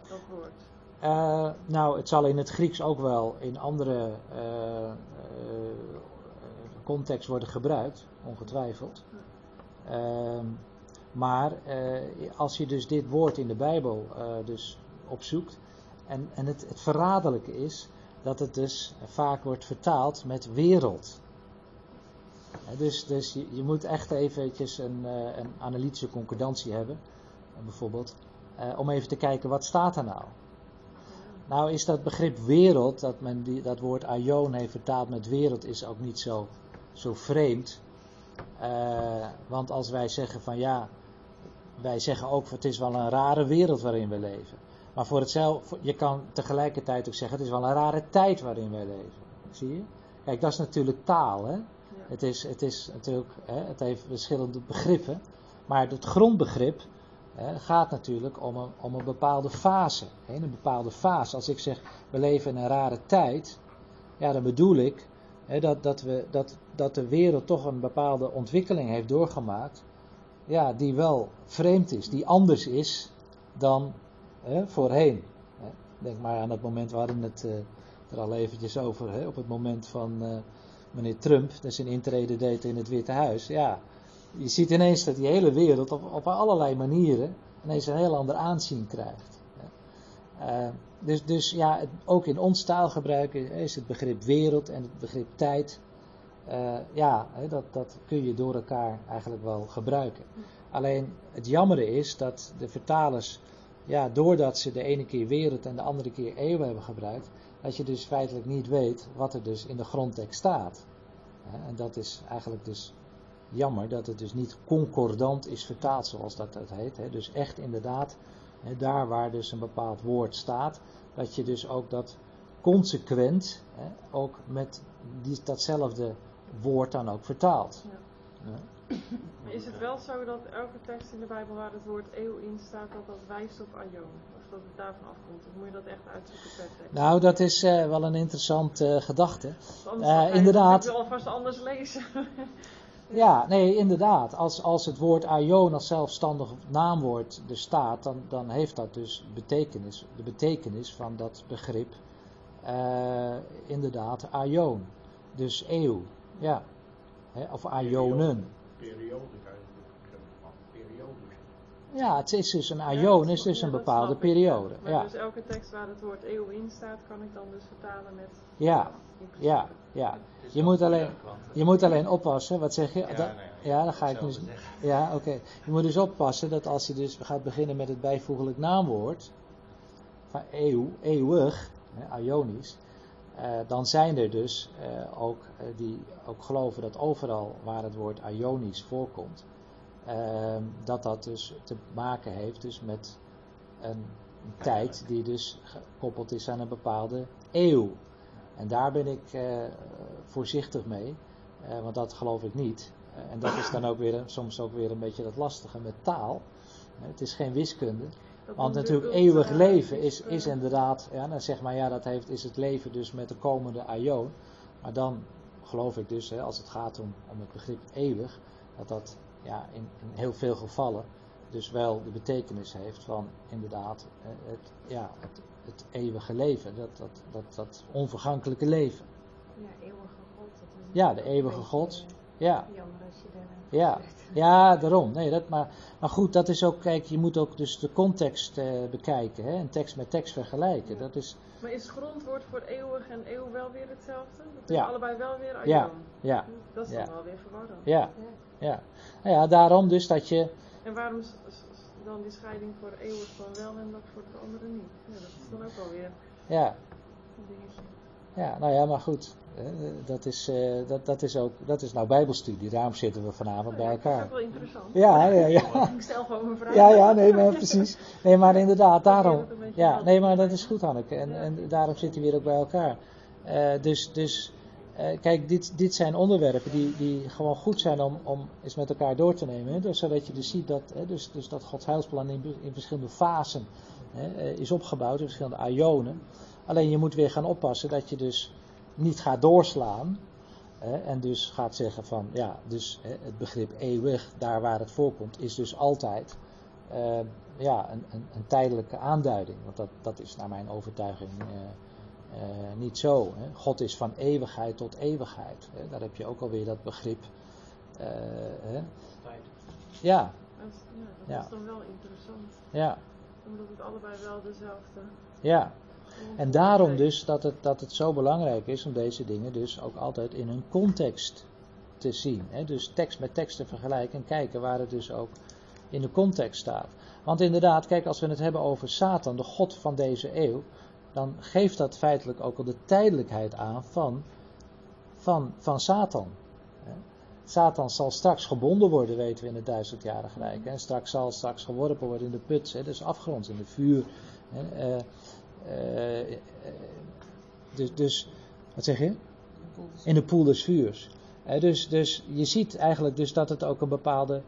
dat woord. Uh, nou, het zal in het Grieks ook wel in andere uh, context worden gebruikt, ongetwijfeld. Ehm, maar als je dus dit woord in de Bijbel dus opzoekt, en, en het, het verraderlijke is dat het dus vaak wordt vertaald met wereld. Dus, dus je, je, moet echt eventjes een, een analytische concordantie hebben, bijvoorbeeld, om even te kijken wat staat er nou. Nou is dat begrip wereld, dat men die, dat woord aion heeft vertaald met wereld, is ook niet zo, zo vreemd. Uh, want als wij zeggen van ja, wij zeggen ook het is wel een rare wereld waarin we leven. Maar voor hetzelfde, je kan tegelijkertijd ook zeggen het is wel een rare tijd waarin wij leven. Zie je? Kijk, dat is natuurlijk taal. Hè? Ja. Het, is, het is natuurlijk, hè, het heeft verschillende begrippen. Maar het grondbegrip het gaat natuurlijk om een, om een bepaalde fase. Een bepaalde fase. Als ik zeg, we leven in een rare tijd, ja, dan bedoel ik dat, dat, we, dat, dat de wereld toch een bepaalde ontwikkeling heeft doorgemaakt, ja, die wel vreemd is, die anders is dan voorheen. Denk maar aan het moment, we het uh, er al eventjes over, op het moment van uh, meneer Trump, dat zijn intrede deed in het Witte Huis. Ja, je ziet ineens dat die hele wereld op, op allerlei manieren ineens een heel ander aanzien krijgt. Uh, dus, dus ja, ook in ons taalgebruik is het begrip wereld en het begrip tijd. Uh, ja, dat, dat kun je door elkaar eigenlijk wel gebruiken. Alleen het jammere is dat de vertalers, ja, doordat ze de ene keer wereld en de andere keer eeuw hebben gebruikt, dat je dus feitelijk niet weet wat er dus in de grondtekst staat. En dat is eigenlijk dus jammer dat het dus niet concordant is vertaald zoals dat, dat heet. Hè. Dus echt inderdaad, hè, daar waar dus een bepaald woord staat, dat je dus ook dat consequent hè, ook met die, datzelfde woord dan ook vertaalt. Ja. Ja. Is het wel zo dat elke tekst in de Bijbel waar het woord eeuw in staat, dat dat wijst op Aion? Of dat het daarvan afkomt? Of moet je dat echt uitzoeken per tekst? Nou, dat is uh, wel een interessante uh, gedachte. Uh, inderdaad. Ik wil alvast anders lezen. Ja, nee, inderdaad. Als, als het woord aion als zelfstandig naamwoord er staat, dan, dan heeft dat dus betekenis, de betekenis van dat begrip, uh, inderdaad, aion. Dus eeuw, ja. Of aionen. Periode Ja, het is dus een aion, is dus een bepaalde periode. Maar ja. dus elke tekst waar het woord eeuw in staat, kan ik dan dus vertalen met... Ja, ja, ja. Je moet, alleen, je moet alleen oppassen, wat zeg je? Ja, dat, ja dan ga ik dus. Ja, oké. Okay. Je moet dus oppassen dat als je dus gaat beginnen met het bijvoeglijk naamwoord, van eeuw, eeuwig, hè, ionisch, uh, dan zijn er dus uh, ook uh, die ook geloven dat overal waar het woord ionisch voorkomt, ehm, dat dat dus te maken heeft dus met een, tijd die dus gekoppeld is aan een bepaalde eeuw. En daar ben ik uh, voorzichtig mee, uh, want dat geloof ik niet. Uh, en dat is dan ook weer soms ook weer een beetje dat lastige met taal. het is geen wiskunde. Want natuurlijk eeuwig leven is, is inderdaad, ja, dan zeg maar ja, dat heeft, is het leven dus met de komende aion. Maar dan geloof ik dus, hè, als het gaat om, om het begrip eeuwig, dat dat ja, in, in heel veel gevallen dus wel de betekenis heeft van inderdaad het, ja, het, het eeuwige leven, dat, dat, dat, dat onvergankelijke leven. Ja, eeuwige God. Dat is ja, de eeuwige God. Ja. Jammer als je daar ja. ja, daarom. Nee, dat, maar, maar goed, dat is ook, kijk, je moet ook dus de context uh, bekijken, hè, en tekst met tekst vergelijken. Ja. Dat is, maar is het grondwoord voor eeuwig en eeuw wel weer hetzelfde? Dat is ja. allebei wel weer aion. Ja. ja. Dat is dan wel weer verwarrend. Ja. Ja. Nou ja, daarom dus dat je... En waarom dan die scheiding voor eeuwig van wel en dat voor de andere niet. Ja, dat is dan ook wel weer ja. een dingetje. Ja, nou ja, maar goed. Dat is, uh, dat, dat is ook, dat is nou bijbelstudie, daarom zitten we vanavond nou, bij elkaar. Dat is ook wel interessant. Ja, ja, ja. Ik stel gewoon een vraag. Ja, ja, nee, maar precies. Nee, maar inderdaad, daarom. Ja, nee, maar dat is goed, Hanneke. En, en daarom zitten we hier ook bij elkaar. dus, dus kijk, dit, dit zijn onderwerpen die, die gewoon goed zijn om, om eens met elkaar door te nemen. Hè? Dus, zodat je dus ziet dat, hè, dus, dus dat Gods heilsplan in, in verschillende fasen hè, is opgebouwd, in verschillende aionen. Alleen je moet weer gaan oppassen dat je dus niet gaat doorslaan. En dus gaat zeggen van, ja, dus het begrip eeuwig, daar waar het voorkomt, is dus altijd uh, ja, een, een, een, tijdelijke aanduiding. Want dat, dat is naar mijn overtuiging uh, niet zo. Hè. God is van eeuwigheid tot eeuwigheid. Hè. Daar heb je ook alweer dat begrip. Hè. Ja. Dat, ja, dat is dan wel interessant. Ja. Omdat het allebei wel dezelfde. Ja. En daarom dus dat het, dat het zo belangrijk is om deze dingen dus ook altijd in hun context te zien. Hè? Dus tekst met tekst te vergelijken en kijken waar het dus ook in de context staat. Want inderdaad, kijk, als we het hebben over Satan, de God van deze eeuw, dan geeft dat feitelijk ook al de tijdelijkheid aan van, van, van Satan. Satan zal straks gebonden worden, weten we in het duizendjarige rijk. En straks zal straks geworpen worden in de put, dus afgrond, in de vuur. Dus, dus, wat zeg je? In de poel des vuurs. dus, dus je ziet eigenlijk dus dat het ook een bepaalde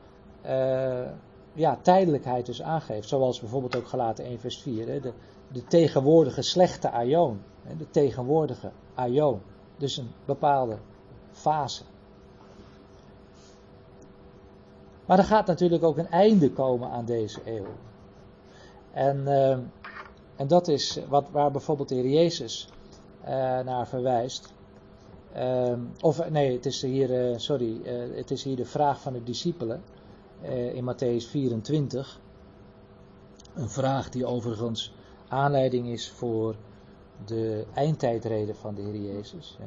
ja, tijdelijkheid dus aangeeft. Zoals bijvoorbeeld ook gelaten 1 vers 4. Hè, de, de tegenwoordige slechte aion. De tegenwoordige aion. Dus een bepaalde fase. Maar er gaat natuurlijk ook een einde komen aan deze eeuw. En, uh, en dat is wat, waar bijvoorbeeld de Jezus uh, naar verwijst. Uh, of nee, het is hier, sorry, het is hier de vraag van de discipelen in Matthäus 24. Een vraag die overigens aanleiding is voor de eindtijdreden van de Heer Jezus.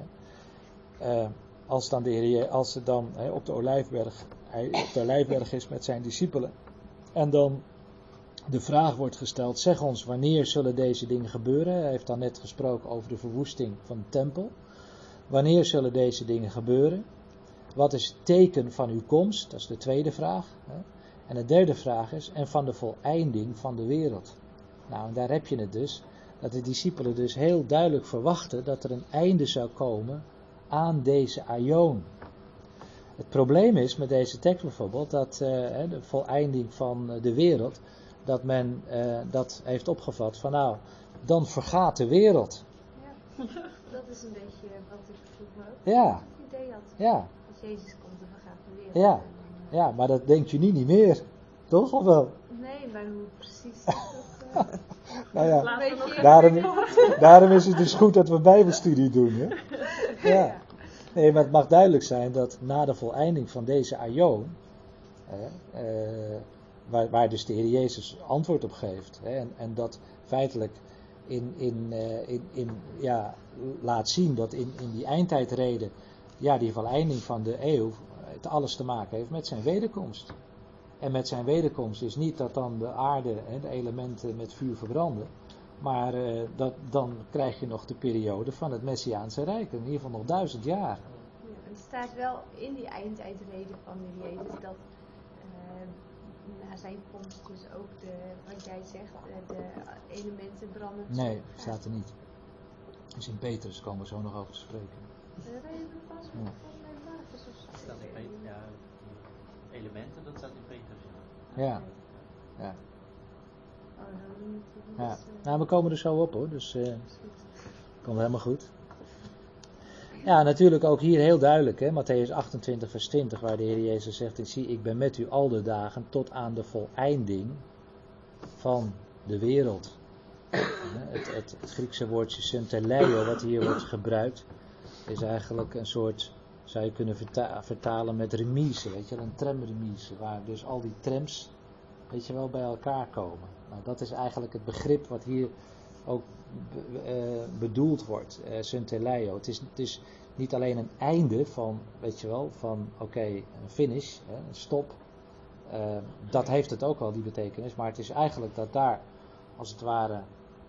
Hè. als dan de Heer, als ze dan hè, op de Olijfberg hij op de Olijfberg is met zijn discipelen. En dan de vraag wordt gesteld: zeg ons wanneer zullen deze dingen gebeuren? Hij heeft dan net gesproken over de verwoesting van de tempel. Wanneer zullen deze dingen gebeuren? Wat is het teken van uw komst? Dat is de tweede vraag. En de derde vraag is: en van de voleinding van de wereld. Nou, en daar heb je het dus. Dat de discipelen dus heel duidelijk verwachten dat er een einde zou komen aan deze aion. Het probleem is met deze tekst bijvoorbeeld dat uh, de voleinding van de wereld, dat men uh, dat heeft opgevat van nou, dan vergaat de wereld. Ja, dat is een beetje wat ik vroeger ook ja. het idee had. Ja. Als Jezus komt, dan vergaat de wereld. Ja. ja, maar dat denk je nu niet meer. Toch of wel? Nee, maar hoe precies dat... Nou ja, daarom, daarom is het dus goed dat we bijbelstudie doen. Hè? Ja. Nee, maar het mag duidelijk zijn dat na de voleinding van deze aion, eh, waar, waar, dus de Heer Jezus antwoord op geeft, hè, en, en, dat feitelijk in, in, uh, in, in, ja, laat zien dat in, in die eindtijdreden, ja, die voleinding van de eeuw, het alles te maken heeft met zijn wederkomst. En met zijn wederkomst is niet dat dan de aarde en de elementen met vuur verbranden. Maar uh, dat, dan krijg je nog de periode van het Messiaanse Rijk. In ieder geval nog duizend jaar. Ja, het staat wel in die eindtijdreden van de Jezus dat uh, na zijn komst dus ook de, wat jij zegt, de, de elementen branden. Nee, staat er niet. Dus in Petrus komen we zo nog over te spreken. Pas ja. Staat in Petrus, ja, elementen, dat staat in Petrus. Ja. ja. Ja. Nou, we komen er zo op hoor, dus uh, komt helemaal goed. Ja, natuurlijk ook hier heel duidelijk, hè, Matthäus 28, vers 20, waar de Heer Jezus zegt: Ik zie, ik ben met u al de dagen tot aan de voleinding van de wereld. Het, het, het Griekse woordje synteleio, wat hier wordt gebruikt, is eigenlijk een soort, zou je kunnen vertalen met remise, weet je, een tramremise, waar dus al die trams, weet je wel, bij elkaar komen. Nou, dat is eigenlijk het begrip wat hier ook be, uh, bedoeld wordt, uh, Sunteleio. Het is, het is niet alleen een einde van, weet je wel, van oké, een finish, hè, een stop. Uh, dat heeft het ook wel, die betekenis. Maar het is eigenlijk dat daar, als het ware,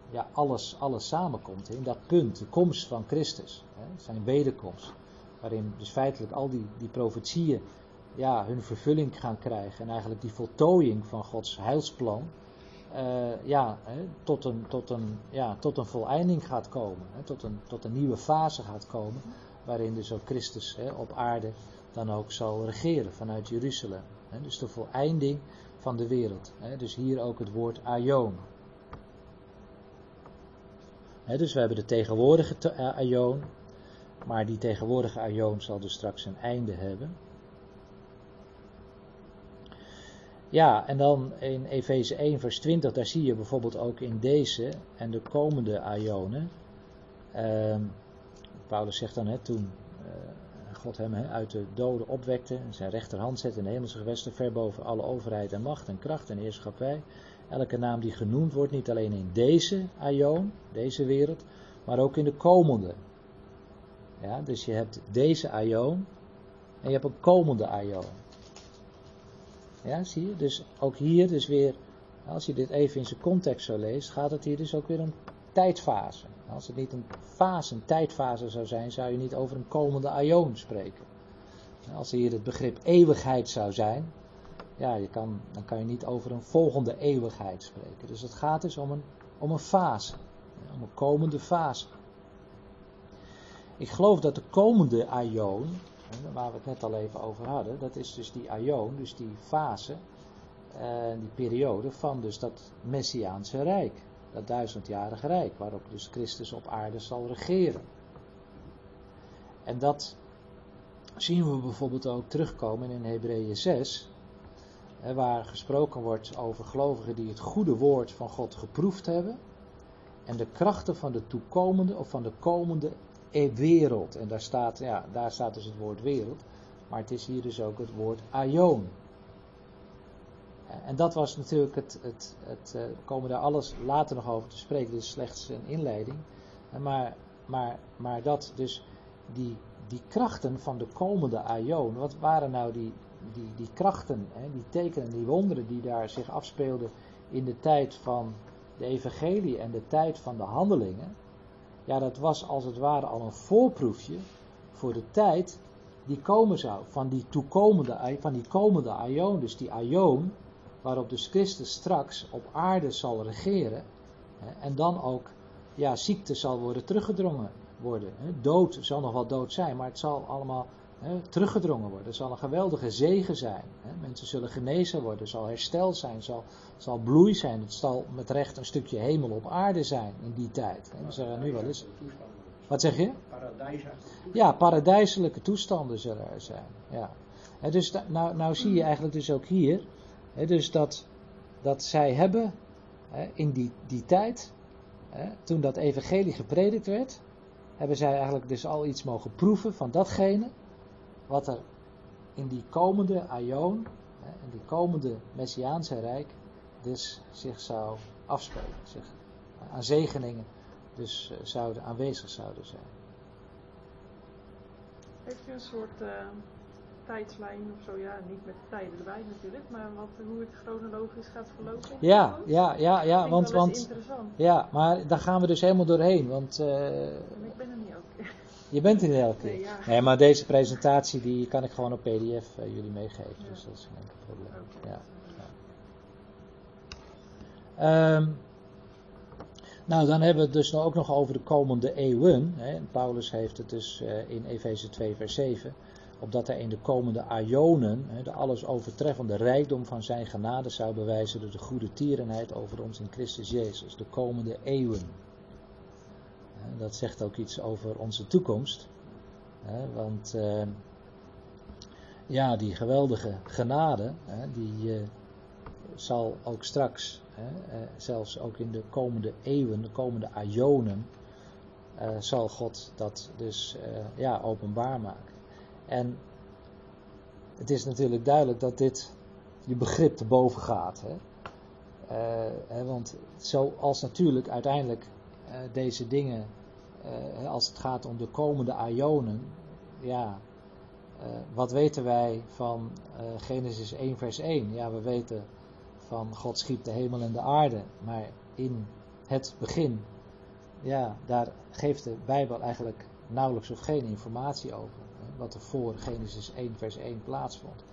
ja, alles, alles samenkomt. In dat punt, de komst van Christus, hè, zijn wederkomst. Waarin dus feitelijk al die, die profetieën ja, hun vervulling gaan krijgen. En eigenlijk die voltooiing van Gods heilsplan uh, ja, hè, tot, een, tot, een, ja, tot een voleinding gaat komen. Hè, tot, een, tot een nieuwe fase gaat komen. Waarin dus ook Christus hè, op aarde dan ook zal regeren vanuit Jeruzalem. Dus de voleinding van de wereld. Dus hier ook het woord aion. dus we hebben de tegenwoordige aion. Maar die tegenwoordige aion zal dus straks een einde hebben. Ja, en dan in Efeze 1, vers 20, daar zie je bijvoorbeeld ook in deze en de komende Aionen. Ehm, Paulus zegt dan, toen uh, God hem uit de doden opwekte, zijn rechterhand zette in de hemelse gewesten, ver boven alle overheid en macht en kracht en heerschappij. Elke naam die genoemd wordt, niet alleen in deze Aion, deze wereld, maar ook in de komende. Ja, dus je hebt deze Aion en je hebt een komende Aion. Ja, zie je? Dus ook hier dus weer, als je dit even in zijn context zo leest, gaat het hier dus ook weer om tijdfase. Als het niet een fase, een tijdfase zou zijn, zou je niet over een komende aion spreken. Als hier het begrip eeuwigheid zou zijn, ja, je kan, dan kan je niet over een volgende eeuwigheid spreken. Dus het gaat dus om een, om een fase, om een komende fase. Ik geloof dat de komende aion, waar we het net al even over hadden, dat is dus die aion, dus die fase, uh, die periode van dus dat Messiaanse Rijk. Dat duizendjarige Rijk, waarop dus Christus op aarde zal regeren. En dat zien we bijvoorbeeld ook terugkomen in Hebreeën 6, waar gesproken wordt over gelovigen die het goede woord van God geproefd hebben en de krachten van de toekomende of van de komende wereld. En daar staat, ja, daar staat dus het woord wereld. Maar het is hier dus ook het woord aion. En dat was natuurlijk het, het, het uh, we komen daar alles later nog over te spreken, dus slechts een inleiding. Maar, maar, maar dat dus die, die krachten van de komende aion, wat waren nou die, die, die krachten, hè, die tekenen, die wonderen die daar zich afspeelden in de tijd van de evangelie en de tijd van de handelingen? Ja, dat was als het ware al een voorproefje voor de tijd die komen zou. Van die toekomende, van die komende aion. Dus die aion waarop dus Christus straks op aarde zal regeren. En dan ook, ja, ziekte zal worden teruggedrongen worden. Dood zal nog wel dood zijn, maar het zal allemaal teruggedrongen worden. Het zal een geweldige zegen zijn. Mensen zullen genezen worden, zal herstel zijn, zal, zal bloei zijn. Het zal met recht een stukje hemel op aarde zijn in die tijd. We zeggen nu wel eens. Wat zeg je? Ja, paradijselijke toestanden zullen er zijn. Ja. dus nou, nou zie je eigenlijk dus ook hier, dus dat, dat zij hebben in die, die tijd, toen dat evangelie gepredikt werd, hebben zij eigenlijk dus al iets mogen proeven van datgene wat er in die komende aion, in die komende Messiaanse Rijk, dus zich zou afspelen. Zich aan zegeningen dus eh, zouden, aanwezig zouden zijn. Heeft u een soort uh, tijdslijn of zo? Ja, niet met tijden erbij natuurlijk, maar wat, hoe het chronologisch gaat verlopen? Ja, ja, ja, ja, want, want ja, maar daar gaan we dus helemaal doorheen, want. Uh, ik ben er niet ook. Je bent er niet elke keer. Nee, nee, maar deze presentatie die kan ik gewoon op PDF uh, jullie meegeven, ja. dus dat is geen enkel probleem. Okay. Ja. Um, nou, dan hebben we het dus ook nog over de komende eeuwen. Hè. Paulus heeft het dus uh, in Efeze 2, vers 7. Opdat hij in de komende aionen hè, de alles overtreffende rijkdom van zijn genade zou bewijzen door de goede tierenheid over ons in Christus Jezus. De komende eeuwen. Dat zegt ook iets over onze toekomst. Want uh, ja, die geweldige genade, die uh, zal ook straks, uh, zelfs ook in de komende eeuwen, de komende aionen, zal God dat dus ja, openbaar maken. En het is natuurlijk duidelijk dat dit je begrip te boven gaat. Hè? Hè, want zoals natuurlijk uiteindelijk deze dingen uh, als het gaat om de komende aionen, ja, uh, wat weten wij van uh, Genesis 1 vers 1? Ja, we weten van God schiep de hemel en de aarde, maar in het begin, ja, daar geeft de Bijbel eigenlijk nauwelijks of geen informatie over, wat er voor Genesis 1 vers 1 plaatsvond.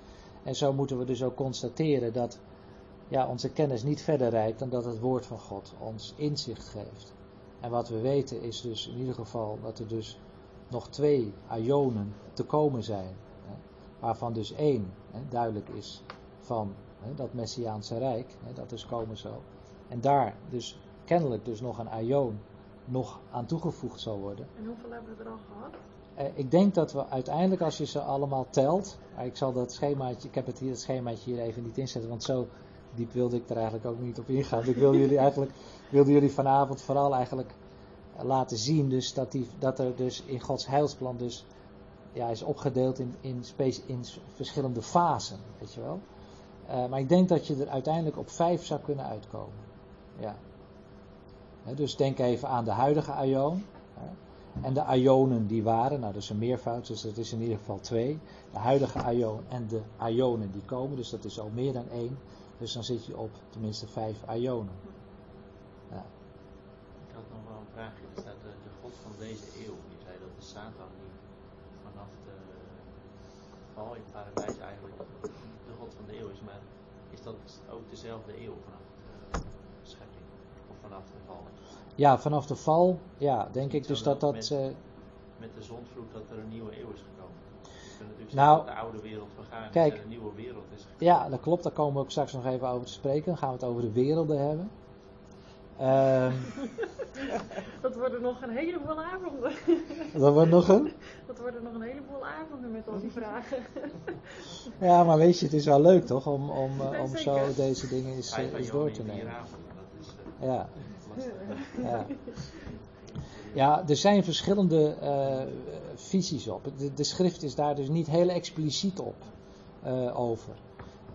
En zo moeten we dus ook constateren dat ja, onze kennis niet verder reikt dan dat het woord van God ons inzicht geeft. En wat we weten is dus in ieder geval dat er dus nog twee aionen te komen zijn. Hè, waarvan dus één hè, duidelijk is van hè, dat Messiaanse Rijk, dat is komen zo. En daar dus kennelijk dus nog een aion nog aan toegevoegd zal worden. En hoeveel hebben we er al gehad? Eh, ik denk dat we uiteindelijk, als je ze allemaal telt, ik zal dat schemaatje, ik heb het hier, het schemaatje hier even niet inzetten, want zo diep wilde ik er eigenlijk ook niet op ingaan. Ik wilde jullie eigenlijk, wilde jullie vanavond vooral eigenlijk laten zien dus dat, die, dat er dus in Gods heilsplan dus ja, is opgedeeld in, in, verschillende fasen, weet je wel. Uh, maar ik denk dat je er uiteindelijk op vijf zou kunnen uitkomen. Ja. dus denk even aan de huidige aion. En de aionen die waren, nou dat is een meervoud, dus dat is in ieder geval twee. De huidige aion en de aionen die komen, dus dat is al meer dan één. Dus dan zit je op tenminste vijf aionen. Ja. Ik had nog wel een vraagje. Er staat de, de God van deze eeuw. Je zei dat de Satan die vanaf de val in het paradijs eigenlijk de God van de eeuw is. Maar is dat ook dezelfde eeuw vanaf de schepping? Of vanaf de val? Ja, vanaf de val, ja, denk ik dus dat dat... Met, uh, met de zondvloed dat er een nieuwe eeuw is gekomen. Nou, de oude wereld vergaan kijk, en een nieuwe wereld is gekomen. Ja, dat klopt. Daar komen we ook straks nog even over te spreken. Dan gaan we het over de werelden hebben. Um, dat worden nog een heleboel avonden. Dat wordt nog een? Dat worden nog een heleboel avonden met al die vragen. Ja, maar weet je, het is wel leuk toch om, om, nee, om zo deze dingen eens, eens door te nemen. Ja. Ja. ja, er zijn verschillende uh, visies op. De, de, schrift is daar dus niet heel expliciet op uh, over.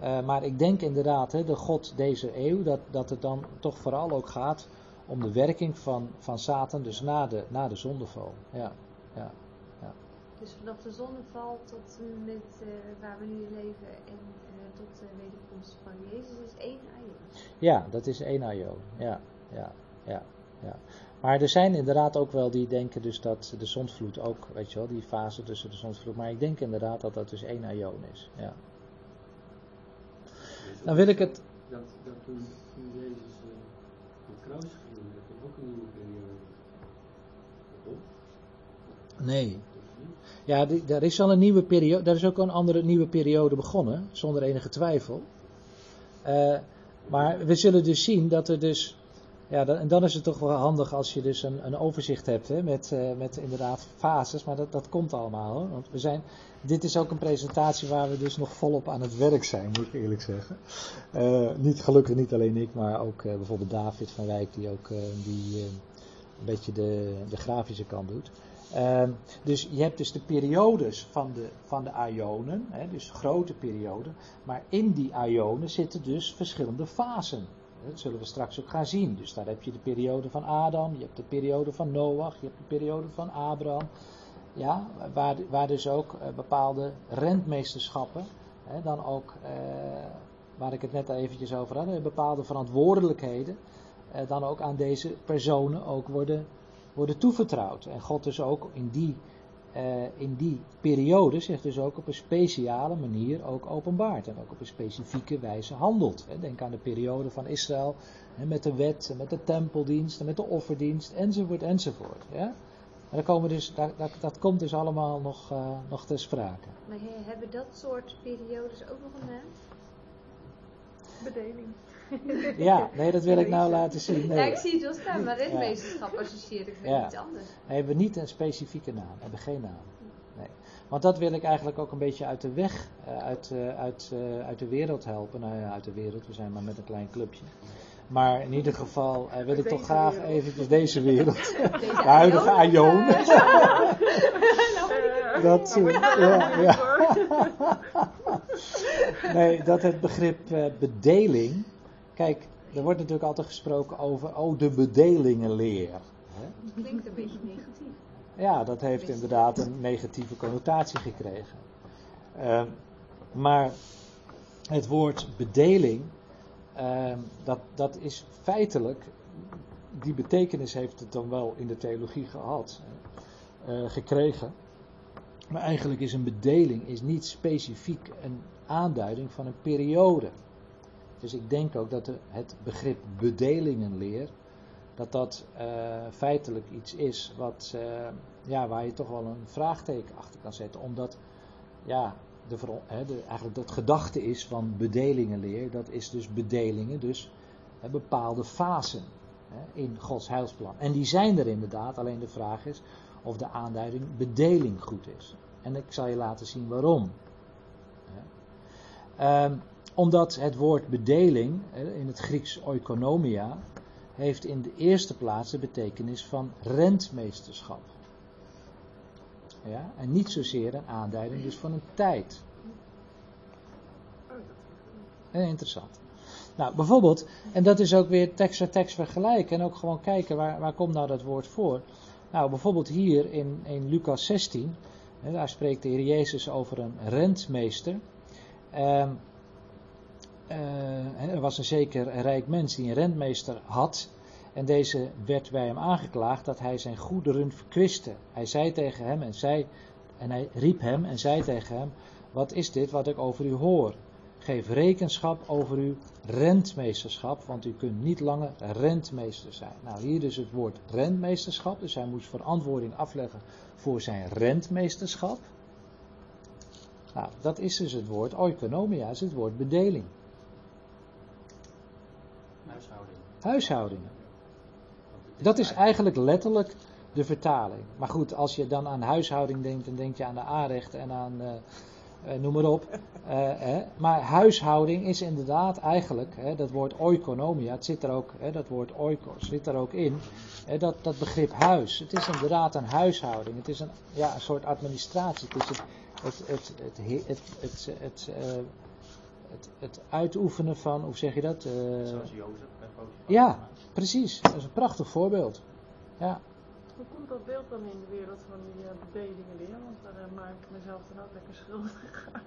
Uh, maar ik denk inderdaad, hè, de God deze eeuw, dat, dat het dan toch vooral ook gaat om de werking van, van Satan, dus na de, na de zondeval. Ja, ja, ja. Dus vanaf de zondeval tot met uh, waar we nu leven en tot de wederkomst van Jezus is één aion. Ja, dat is één aion. Ja, ja, ja, ja. Maar er zijn inderdaad ook wel die denken dus dat de zondvloed ook, weet je wel, die fase tussen de zondvloed. Maar ik denk inderdaad dat dat dus één aion is. Ja. Dan wil ik het. Dat, dat toen, toen Jezus uh, kruis ging, dat er ook een nieuwe periode? Nee. Ja, die, er is al een nieuwe periode, er is ook een andere nieuwe periode begonnen, zonder enige twijfel. Uh, maar we zullen dus zien dat er dus ja, en dan is het toch wel handig als je dus een, een overzicht hebt hè, met, uh, met inderdaad fases, maar dat, dat komt allemaal. Hoor. Want we zijn, dit is ook een presentatie waar we dus nog volop aan het werk zijn, moet ik eerlijk zeggen. Uh, niet gelukkig niet alleen ik, maar ook uh, bijvoorbeeld David van Wijk, die ook die, een beetje de, de grafische kant doet. Ehm, dus je hebt dus de periodes van de, van de aionen, hè, dus grote perioden, maar in die aionen zitten dus verschillende fasen. Dat zullen we straks ook gaan zien. Dus daar heb je de periode van Adam, je hebt de periode van Noach, je hebt de periode van Abraham. Ja, waar, waar dus ook uh, bepaalde rentmeesterschappen, hè, dan ook, uh, waar ik het net eventjes over had, bepaalde verantwoordelijkheden, uh, dan ook aan deze personen ook worden, worden toevertrouwd. En God dus ook in die uh, in die periode zich dus ook op een speciale manier ook openbaart. En ook op een specifieke wijze handelt. Denk aan de periode van Israël met de wet, met de tempeldienst, en met de offerdienst, enzovoort, enzovoort. Ja? Komen dus, dat komt dus allemaal nog, uh, nog ter sprake. Maar hebben dat soort periodes ook nog een naam? Bedeling. Ja, nee, dat wil ik nou laten zien. Nee. Ja, ik zie het wel staan, maar ritmeesterschap associeer ik met ja. iets anders. We hebben niet een specifieke naam, we hebben geen naam. Nee. Want dat wil ik eigenlijk ook een beetje uit de weg, uit, uit, uit de wereld helpen. Nou ja, uit de wereld, we zijn maar met een klein clubje. Maar in ieder geval uh, wil ik toch graag eventjes deze wereld, deze de huidige Aion. dat, uh, ja, ja. nee, dat het begrip uh, bedeling, kijk, er wordt natuurlijk altijd gesproken over, oh, de bedelingenleer. Dat klinkt een beetje negatief. Ja, dat heeft inderdaad een negatieve connotatie gekregen. Uh, maar het woord bedeling, uh, dat, dat is feitelijk, die betekenis heeft het dan wel in de theologie gehad, uh, gekregen. Maar eigenlijk is een bedeling is niet specifiek een aanduiding van een periode. Dus ik denk ook dat het begrip bedelingenleer, dat dat uh, feitelijk iets is wat, uh, ja, waar je toch wel een vraagteken achter kan zetten. Omdat, ja, de, de, eigenlijk dat gedachte is van bedelingenleer, dat is dus bedelingen, dus bepaalde fasen in Gods heilsplan. En die zijn er inderdaad, alleen de vraag is of de aanduiding bedeling goed is. En ik zal je laten zien waarom. Um, omdat het woord bedeling, in het Grieks oikonomia, heeft in de eerste plaats de betekenis van rentmeesterschap. Ja, en niet zozeer een aanduiding dus van een tijd. Eh, interessant. Nou, bijvoorbeeld, en dat is ook weer tekst voor tekst vergelijken en ook gewoon kijken waar, waar komt nou dat woord voor. Nou, bijvoorbeeld hier in, in Lucas 16, hè, daar spreekt de Heer Jezus over een rentmeester. Uh, uh, er was een zeker rijk mens die een rentmeester had. En deze werd bij hem aangeklaagd dat hij zijn goederen verkwiste. Hij zei tegen hem en, zei, en hij riep hem en zei tegen hem: Wat is dit wat ik over u hoor? Geef rekenschap over uw rentmeesterschap, want u kunt niet langer rentmeester zijn. Nou, hier dus het woord rentmeesterschap. Dus hij moest verantwoording afleggen voor zijn rentmeesterschap. Nou, dat is dus het woord oikonomia, is het woord bedeling. Huishouding. Huishoudingen. Dat is eigenlijk letterlijk de vertaling. Maar goed, als je dan aan huishouding denkt, dan denk je aan de aanrechten en aan, uh, uh, noem maar op. Uh, maar huishouding is inderdaad eigenlijk, dat woord oikonomia, het zit er ook, dat woord oikos zit er ook in, dat, dat begrip huis. Het is inderdaad een huishouding, het is een, ja, een soort administratie. Het is het, het, het, het, het, het, het, het, het uitoefenen van, hoe zeg je dat? Zoals Jozef. Ja, precies. Dat is een prachtig voorbeeld. Ja. Hoe komt dat beeld dan in de wereld van die uh, bedelingen weer? Want daar uh, maak ik mezelf dan ook lekker schuldig aan.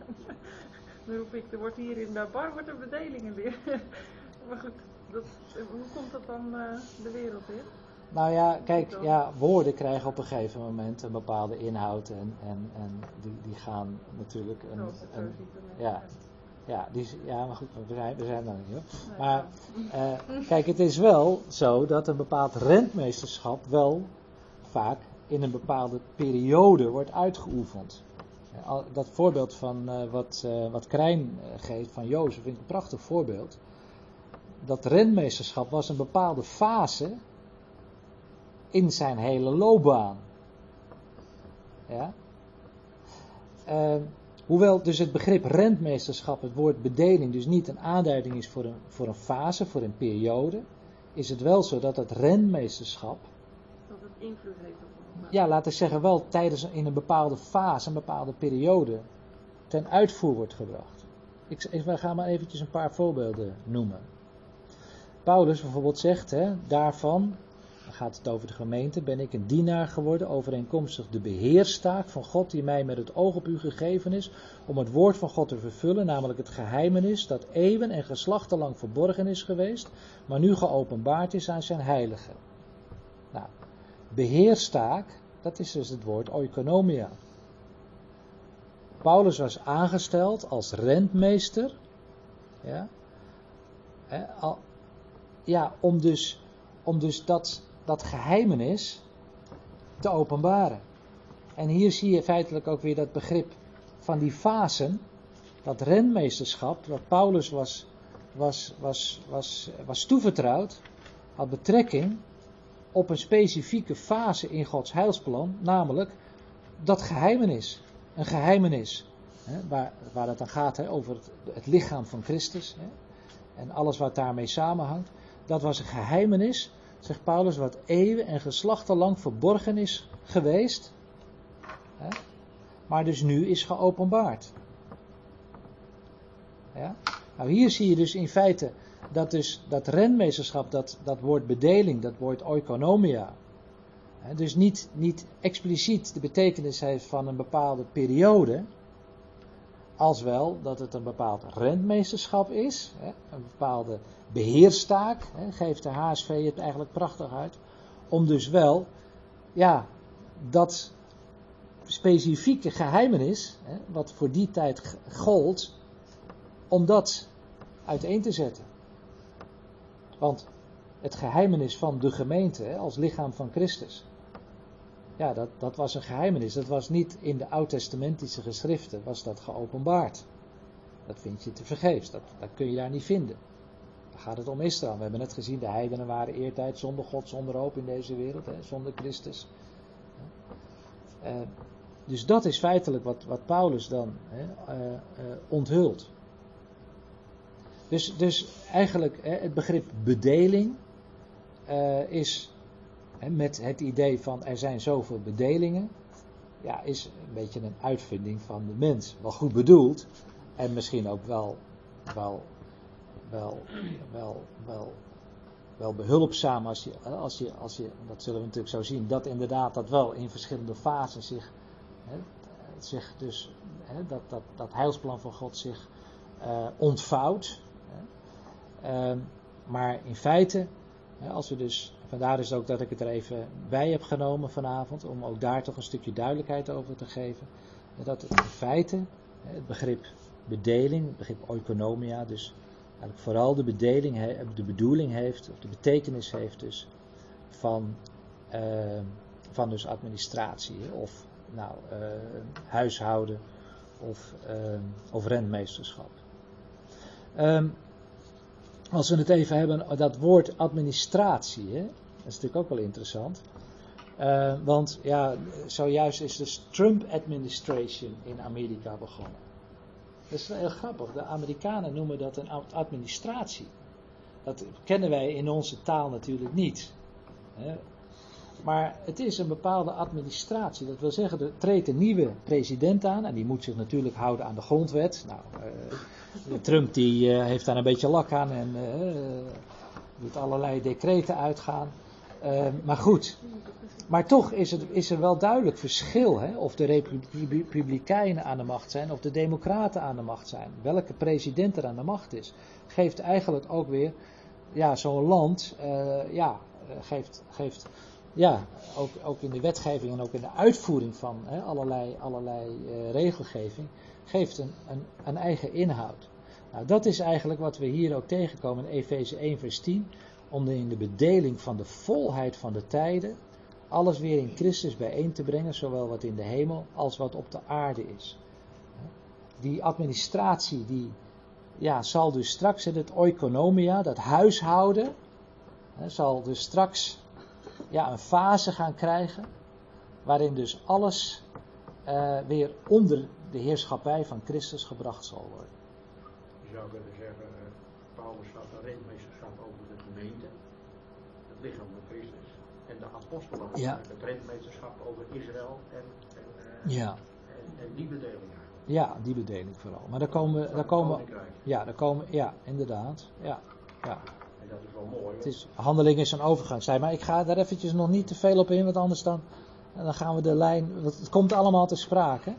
dan roep ik, er wordt hier in de bar wordt er bedelingen weer. maar goed, dat, hoe komt dat dan uh, de wereld in? Nou ja, kijk, ja, woorden krijgen op een gegeven moment een bepaalde inhoud en, en, en die, die gaan natuurlijk. Een, een, ja, ja, die, ja, maar goed, we zijn, we zijn daar niet hoor. Maar uh, kijk, het is wel zo dat een bepaald rentmeesterschap wel vaak in een bepaalde periode wordt uitgeoefend. Dat voorbeeld van uh, wat, uh, wat Krijn geeft van Jozef vind ik een prachtig voorbeeld. Dat rentmeesterschap was een bepaalde fase in zijn hele loopbaan. Ja. Hoewel dus het begrip rentmeesterschap, het woord bedeling, dus niet een aanduiding is voor een, voor een fase, voor een periode, is het wel zo dat het rentmeesterschap. Dat het invloed heeft op Ja, laten we zeggen, wel tijdens in een bepaalde fase, een bepaalde periode, ten uitvoer wordt gebracht. Ik, ik ga maar eventjes een paar voorbeelden noemen. Paulus bijvoorbeeld zegt hè, daarvan, gaat het over de gemeente, ben ik een dienaar geworden overeenkomstig de beheerstaak van God die mij met het oog op u gegeven is, om het woord van God te vervullen, namelijk het geheimenis dat eeuwen en geslachten lang verborgen is geweest, maar nu geopenbaard is aan zijn heiligen. Nou, beheerstaak, dat is dus het woord oikonomia. Paulus was aangesteld als rentmeester, ja, ja om dus, om dus dat dat geheimenis te openbaren. En hier zie je feitelijk ook weer dat begrip van die fasen, dat renmeesterschap, dat Paulus was, was, was, was, was toevertrouwd, had betrekking op een specifieke fase in Gods heilsplan, namelijk dat geheimenis. Een geheimenis, hè, waar, waar het dan gaat over het, het, lichaam van Christus hè, en alles wat daarmee samenhangt. Dat was een geheimenis zegt Paulus, wat eeuwen en geslachten lang verborgen is geweest, hè, maar dus nu is geopenbaard. Ja? Nou, hier zie je dus in feite dat dus dat renmeesterschap, dat, dat woord bedeling, dat woord oikonomia, hè, dus niet, niet expliciet de betekenis heeft van een bepaalde periode, als wel dat het een bepaald rentmeesterschap is, een bepaalde beheerstaak, geeft de HSV het eigenlijk prachtig uit, om dus wel, ja, dat specifieke geheimenis, wat voor die tijd gold, om dat uiteen te zetten. Want het geheimenis van de gemeente als lichaam van Christus. Ja, dat, dat was een geheimenis. Dat was niet in de oud-testamentische geschriften, was dat geopenbaard. Dat vind je te vergeefs, dat, kun je daar niet vinden. Dan gaat het om Israël. We hebben net gezien, de heidenen waren eertijd zonder God, zonder hoop in deze wereld, hè, zonder Christus. Uh, dus dat is feitelijk wat, wat Paulus dan uh, uh, onthult. Dus, dus eigenlijk het begrip bedeling is met het idee van er zijn zoveel bedelingen, ja, is een beetje een uitvinding van de mens. Wel goed bedoeld en misschien ook wel, wel, wel, wel, wel, behulpzaam als je, als je, als je, dat zullen we natuurlijk zo zien, dat inderdaad dat wel in verschillende fasen zich He, zich dus, he, dat, dat, dat heilsplan van God zich uh, ontvouwt. Uh, maar in feite, als we dus, vandaar is ook dat ik het er even bij heb genomen vanavond, om ook daar toch een stukje duidelijkheid over te geven. Dat het in feite het begrip bedeling, het begrip oikonomia, dus eigenlijk vooral de bedeling, de bedoeling heeft, of de betekenis heeft dus van, uh, van dus administratie of nou, uh, huishouden of, uh, of rentmeesterschap. Um, als we het even hebben, dat woord administratie, hè, dat is natuurlijk ook wel interessant. Uh, want ja, zojuist is de Trump administration in Amerika begonnen. Dat is heel grappig. De Amerikanen noemen dat een administratie. Dat kennen wij in onze taal natuurlijk niet. Maar het is een bepaalde administratie. Dat wil zeggen, er treedt een nieuwe president aan. En die moet zich natuurlijk houden aan de grondwet. Nou, uh, Trump die uh, heeft daar een beetje lak aan en uh, doet allerlei decreten uitgaan. maar goed. Maar toch is, het, is er wel duidelijk verschil. Hè, of de Republikeinen aan de macht zijn of de Democraten aan de macht zijn. Welke president er aan de macht is. Geeft eigenlijk ook weer. Ja, zo'n land. ja, geeft. geeft ja, ook, ook in de wetgeving en ook in de uitvoering van hè, allerlei, allerlei uh, regelgeving, geeft een, een, een, eigen inhoud. Nou, dat is eigenlijk wat we hier ook tegenkomen in Efeze 1 vers 10, om in de bedeling van de volheid van de tijden alles weer in Christus bijeen te brengen, zowel wat in de hemel als wat op de aarde is. Die administratie die ja, zal dus straks, het oikonomia, dat huishouden, hè, zal dus straks ja, een fase gaan krijgen. Waarin dus alles uh, weer onder de heerschappij van Christus gebracht zal worden. Je zou kunnen zeggen, uh, Paulus had een rentmeesterschap over de gemeente, het lichaam van Christus. En de apostelen ja. het rentmeesterschap over Israël en, en, uh, ja. en, en die bedeling. Ja, die bedeling vooral. Maar daar komen, daar komen, ja, daar komen, ja, inderdaad, ja, ja. Dat. Het is, handeling is een overgangstijd. Maar ik ga daar eventjes nog niet te veel op in, want anders dan, dan gaan we de lijn. Het komt allemaal te sprake.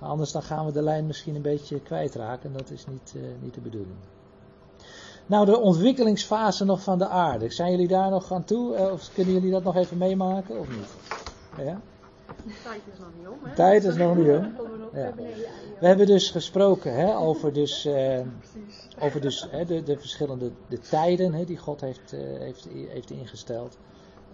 Maar anders dan gaan we de lijn misschien een beetje kwijtraken. En dat is niet, uh, niet de bedoeling. Nou, de ontwikkelingsfase nog van de aarde. Zijn jullie daar nog aan toe? Uh, of kunnen jullie dat nog even meemaken of niet? Ja? Tijd is nog niet om, hè? Tijd is nog niet om. Ja. We hebben dus gesproken hè, over, dus, uh, over dus, hè, de, de, verschillende de tijden hè, die God heeft, uh, heeft, heeft ingesteld.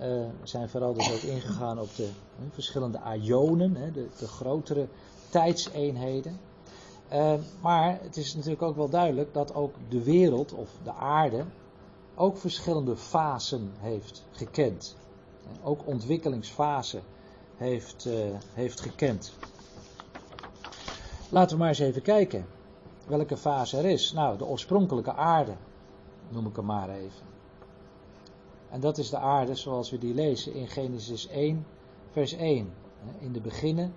Uh, we zijn vooral dus ook ingegaan op de verschillende aionen, hè, de, de grotere tijdseenheden. maar het is natuurlijk ook wel duidelijk dat ook de wereld of de aarde ook verschillende fasen heeft gekend. Ook ontwikkelingsfasen heeft, heeft gekend. Laten we maar eens even kijken welke fase er is. Nou, de oorspronkelijke aarde, noem ik hem maar even. En dat is de aarde zoals we die lezen in Genesis 1, vers 1. In de beginnen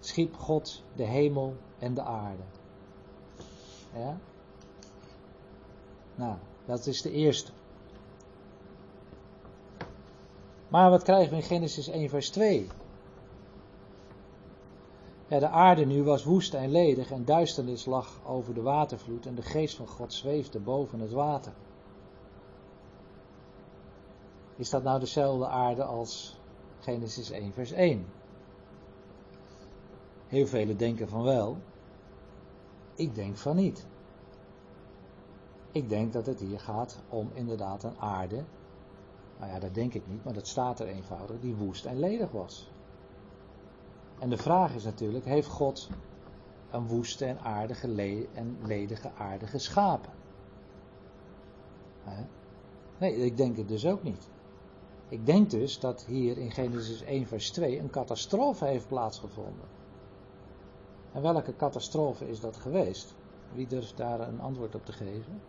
schiep God de hemel en de aarde. Ja? Nou, dat is de eerste. Maar wat krijgen we in Genesis 1, vers 2? Ja, de aarde nu was woest en ledig en duisternis lag over de watervloed en de geest van God zweefde boven het water. Is dat nou dezelfde aarde als Genesis 1 vers 1? Heel velen denken van wel. Ik denk van niet. Ik denk dat het hier gaat om inderdaad een aarde. Nou ja, dat denk ik niet, maar dat staat er eenvoudig, die woest en ledig was. En de vraag is natuurlijk, heeft God een woeste en aardige le- en ledige aarde geschapen? Hè? Nee, ik denk het dus ook niet. Ik denk dus dat hier in Genesis 1 vers 2 een catastrofe heeft plaatsgevonden. En welke catastrofe is dat geweest? Wie durft daar een antwoord op te geven?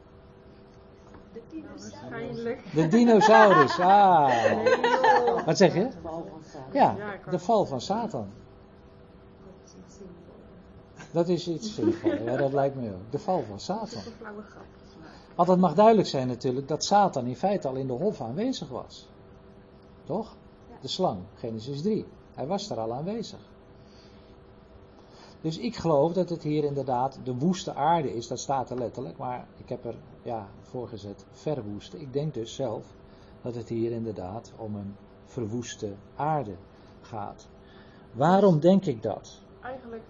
De dinosaurus. De dinosaurus, ah. Wat zeg je? Val van Satan. Ja, de val van Satan. Dat is iets zinvols. Dat is iets zinvols, ja, dat lijkt me ook. De val van Satan. Dat is een flauwe grap. volgens mij. Want het mag duidelijk zijn natuurlijk dat Satan in feite al in de hof aanwezig was. Toch? De slang, Genesis 3. Hij was er al aanwezig. Dus ik geloof dat het hier inderdaad de woeste aarde is, dat staat er letterlijk, maar ik heb er ja, voorgezet verwoeste. Ik denk dus zelf dat het hier inderdaad om een verwoeste aarde gaat. Waarom denk ik dat? Eigenlijk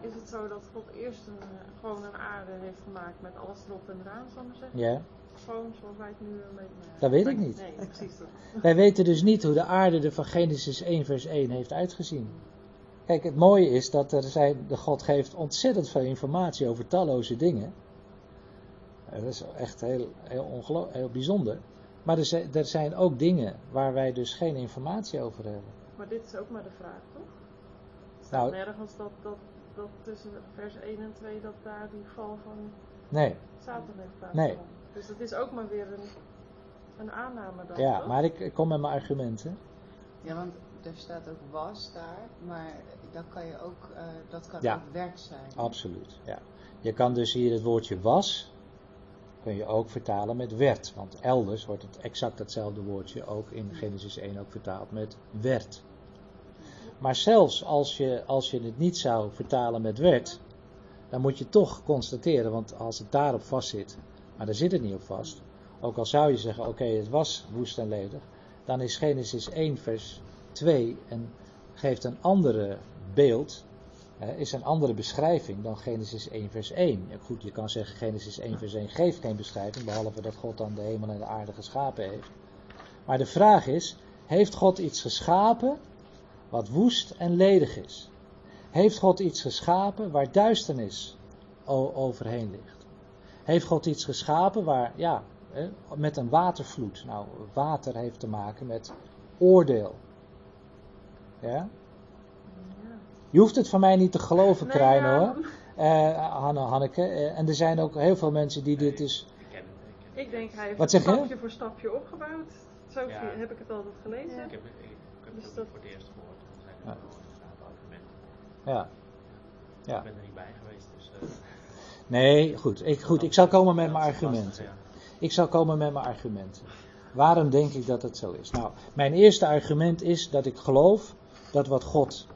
is het zo dat God eerst een, eh, gewoon een aarde heeft gemaakt met alles erop en eraan, zal ik maar zeggen. Ja. Gewoon zoals wij het nu een beetje... nou ja, Dat weet ik niet. Nee, precies. Wij weten dus niet hoe de aarde er van Genesis 1 vers 1 heeft uitgezien. Kijk, het mooie is dat er zijn, de God geeft ontzettend veel informatie over talloze dingen. Eh, Dat is echt heel, heel, heel bijzonder. Maar er zijn, er zijn ook dingen waar wij dus geen informatie over hebben. Maar dit is ook maar de vraag, toch? Staat Nou, nergens dat, dat, dat tussen vers 1 en 2 dat daar die val van nee, Satan heeft plaatsgevonden. Nee. Dus dat is ook maar weer een, een aanname dan, ja, toch? maar ik, ik kom met mijn argumenten. Ja, want er staat ook was daar, maar dat kan je ook, eh, dat kan Ja. ook werd zijn. Absoluut, ja. Je kan dus hier het woordje was, kun je ook vertalen met werd. Want elders wordt het exact hetzelfde woordje ook in Genesis 1 ook vertaald met werd. Maar zelfs als je, als je het niet zou vertalen met werd, dan moet je toch constateren, want als het daarop vast zit, maar daar zit het niet op vast. Ook al zou je zeggen, oké, het was woest en ledig, dan is Genesis 1 vers 2 en geeft een andere beeld is een andere beschrijving dan Genesis 1 vers 1. Ja, Goed, je kan zeggen Genesis 1 vers 1 geeft geen beschrijving, behalve dat God dan de hemel en de aarde geschapen heeft. Maar de vraag is, heeft God iets geschapen wat woest en ledig is? Heeft God iets geschapen waar duisternis overheen ligt? Heeft God iets geschapen waar, ja, met een watervloed? Nou, water heeft te maken met oordeel. Ja? Ja. Je hoeft het van mij niet te geloven, Nee, Krijn ja, hoor. Eh, Hanne, Hanneke. Eh, en er zijn ook heel veel mensen die dit dus. Ik ken het, ik ken het. Ik denk hij heeft Wat zeg je? stapje voor stapje opgebouwd. Zo Ja. heb ik het altijd gelezen. Ja. Ik heb, het- ik, ik heb Dus het dat- voor het eerst gehoord. Er zijn Ja. er argumenten. Ja. Ja. Ik ben er niet bij geweest, dus... eh, Nee, goed. Ik, goed, ik zal komen met mijn is lastig, argumenten. ja. Ik zal komen met mijn argumenten. Waarom denk ik dat het zo is? Nou, mijn eerste argument is dat ik geloof dat wat God.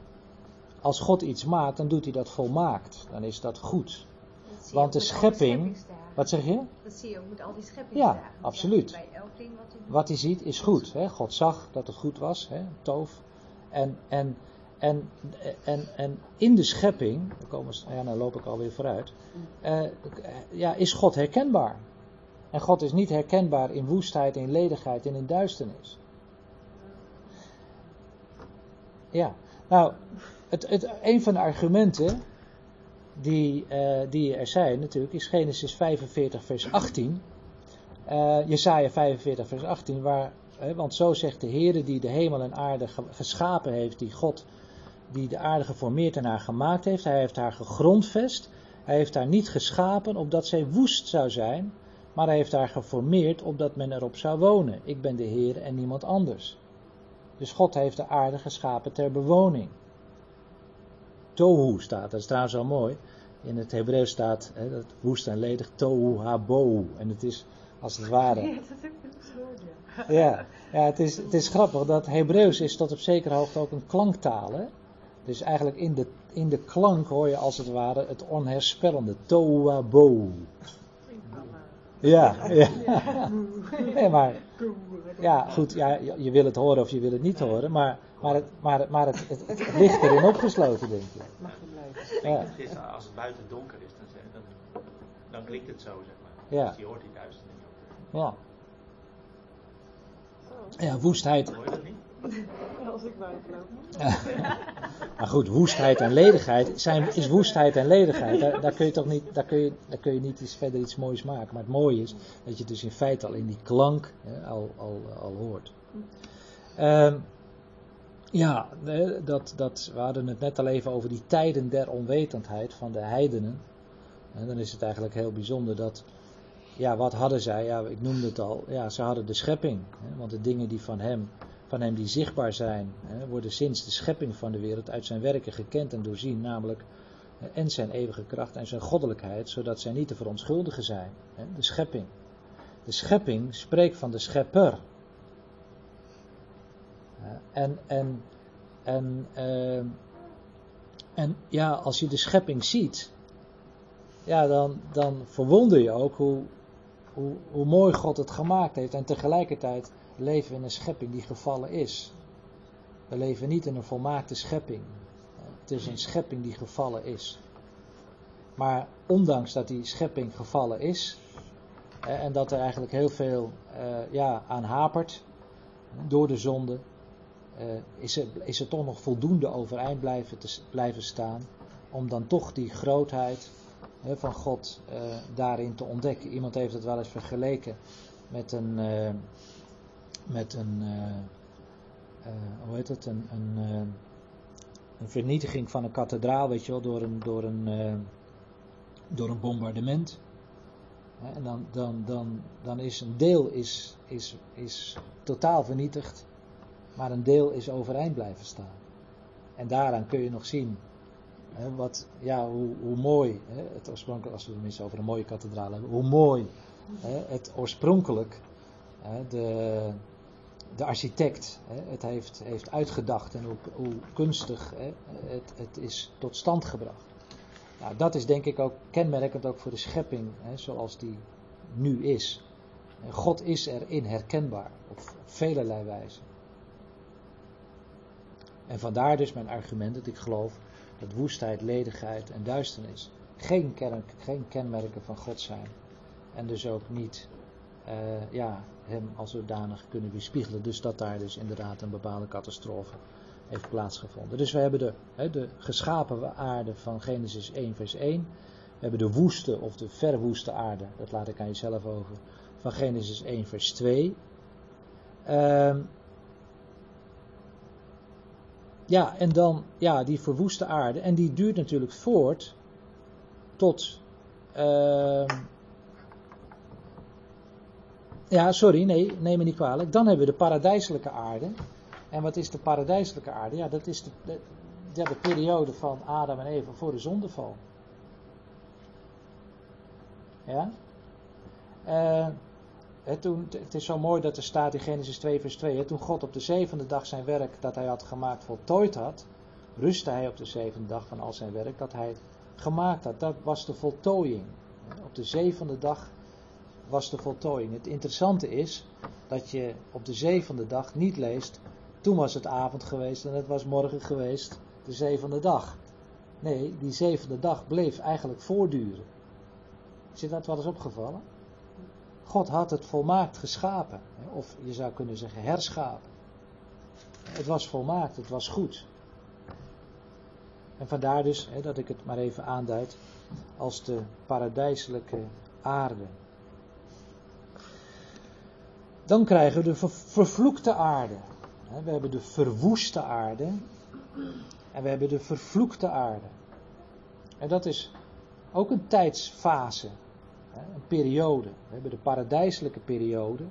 Als God iets maakt, dan doet hij dat volmaakt. Dan is dat goed. Dat Want de schepping-. Wat zeg je? Dat zie je ook met al die scheppingsdagen. Ja, absoluut. Bij elk ding wat hij doet. Wat hij ziet is goed. Hè? God zag dat het goed was, hè? toof. En, en, en, en, en in de schepping, dan, komen, we- ja, nou loop ik alweer vooruit, eh, ja, is God herkenbaar. En God is niet herkenbaar in woestheid, in ledigheid en in duisternis. Ja, nou, het, het, een van de argumenten die, eh, die er zijn natuurlijk is Genesis 45 vers 18. Eh Jesaja 45 vers 18, waar, want zo zegt de Heer die de hemel en aarde ge- geschapen heeft, die God die de aarde geformeerd en haar gemaakt heeft. Hij heeft haar gegrondvest. Hij heeft haar niet geschapen opdat zij woest zou zijn, maar hij heeft haar geformeerd opdat men erop zou wonen. Ik ben de Heer en niemand anders. Dus God heeft de aarde geschapen ter bewoning. Tohu staat, dat is trouwens wel mooi. In het Hebreeuws staat hè, dat woest en ledig tohu habohu. En het is als het ware. Ja, dat heb ik ook gehoord, ja. Ja, ja het, is, het is grappig dat Hebreeuws is tot op zekere hoogte ook een klanktaal. Hè? Dus eigenlijk in de, in de klank hoor je als het ware het onherspellende. Tohu habohu. Ja, ja. Nee, maar ja, goed, ja, je je wil het horen of je wil het niet horen, maar, maar, het, maar, maar het, het, het ligt erin opgesloten, denk ik. Mag je blijven. Ja. Het is, als het buiten donker is, dan, dan, dan klinkt het zo, zeg maar. Ja. Dus die hoort die duisternis ook. Ja. Ja, woestheid. Hoor je dat niet? als ik buiten loop. Maar goed, woestheid en ledigheid zijn, is woestheid en ledigheid. Daar, kun je toch niet, daar kun je, daar kun je niet iets, verder iets moois maken. Maar het mooie is dat je dus in feite al in die klank hè, al, al, al hoort. Ehm, ja, dat, dat, we hadden het net al even over die tijden der onwetendheid van de heidenen. En dan is het eigenlijk heel bijzonder dat, ja, wat hadden zij? Ja, ik noemde het al. Ja, ze hadden de schepping. Hè, want de dingen die van hem, van hem die zichtbaar zijn, worden sinds de schepping van de wereld uit zijn werken gekend en doorzien. Namelijk en zijn eeuwige kracht en zijn goddelijkheid, zodat zij niet te verontschuldigen zijn. De schepping. De schepping spreekt van de schepper. En, en, en, eh, en ja, als je de schepping ziet, ja, dan, dan verwonder je ook hoe, hoe, hoe mooi God het gemaakt heeft. En tegelijkertijd leven we in een schepping die gevallen is. We leven niet in een volmaakte schepping. Het is een schepping die gevallen is. Maar ondanks dat die schepping gevallen is, en dat er eigenlijk heel veel eh, ja, aan hapert door de zonde, eh, is, er, is toch nog voldoende overeind blijven, te, blijven staan om dan toch die grootheid van God eh, daarin te ontdekken. Iemand heeft het wel eens vergeleken met een, met een eh, eh, hoe heet het, een, een, eh, een vernietiging van een kathedraal, weet je wel, door een, door een, door een bombardement. En dan, dan, dan, dan is een deel is, is, is totaal vernietigd, maar een deel is overeind blijven staan. En daaraan kun je nog zien hè, wat, ja, hoe, hoe mooi, hè, het oorspronkelijk, als we het tenminste over een mooie kathedraal hebben, hoe mooi hè, het oorspronkelijk, de, de architect hè, het heeft, heeft uitgedacht en hoe, hoe kunstig hè, het, het is tot stand gebracht. Nou, dat is denk ik ook kenmerkend ook voor de schepping hè, zoals die nu is. God is erin herkenbaar op velelei wijze. En vandaar dus mijn argument dat ik geloof dat woestheid, ledigheid en duisternis geen, geen kenmerken van God zijn. En dus ook niet eh, ja, hem als zodanig kunnen weerspiegelen. Dus dat daar dus inderdaad een bepaalde catastrofe heeft plaatsgevonden. Dus we hebben de, de geschapen aarde van Genesis 1 vers 1. We hebben de woeste of de verwoeste aarde, dat laat ik aan jezelf over, van Genesis 1 vers 2. Ehm ja, en dan ja, die verwoeste aarde. En die duurt natuurlijk voort tot. ehm ja, sorry, nee, neem me niet kwalijk. Dan hebben we de paradijselijke aarde. En wat is de paradijselijke aarde? Ja, dat is de, de, periode van Adam en Eva voor de zondeval. Ja? Hè, toen, het is zo mooi dat er staat in Genesis 2 vers 2. Hè, toen God op de zevende dag zijn werk dat hij had gemaakt voltooid had. Rustte hij op de zevende dag van al zijn werk dat hij gemaakt had. Dat was de voltooiing. Op de zevende dag was de voltooiing. Het interessante is dat je op de zevende dag niet leest. Toen was het avond geweest en het was morgen geweest, de zevende dag. Nee, die zevende dag bleef eigenlijk voortduren. Is je dat wel eens opgevallen? God had het volmaakt geschapen. Of je zou kunnen zeggen herschapen. Het was volmaakt, het was goed. En vandaar dus hè, dat ik het maar even aanduid als de paradijselijke aarde. Dan krijgen we de ver- vervloekte aarde. We hebben de verwoeste aarde. En we hebben de vervloekte aarde. En dat is ook een tijdsfase. Een periode. We hebben de paradijselijke periode.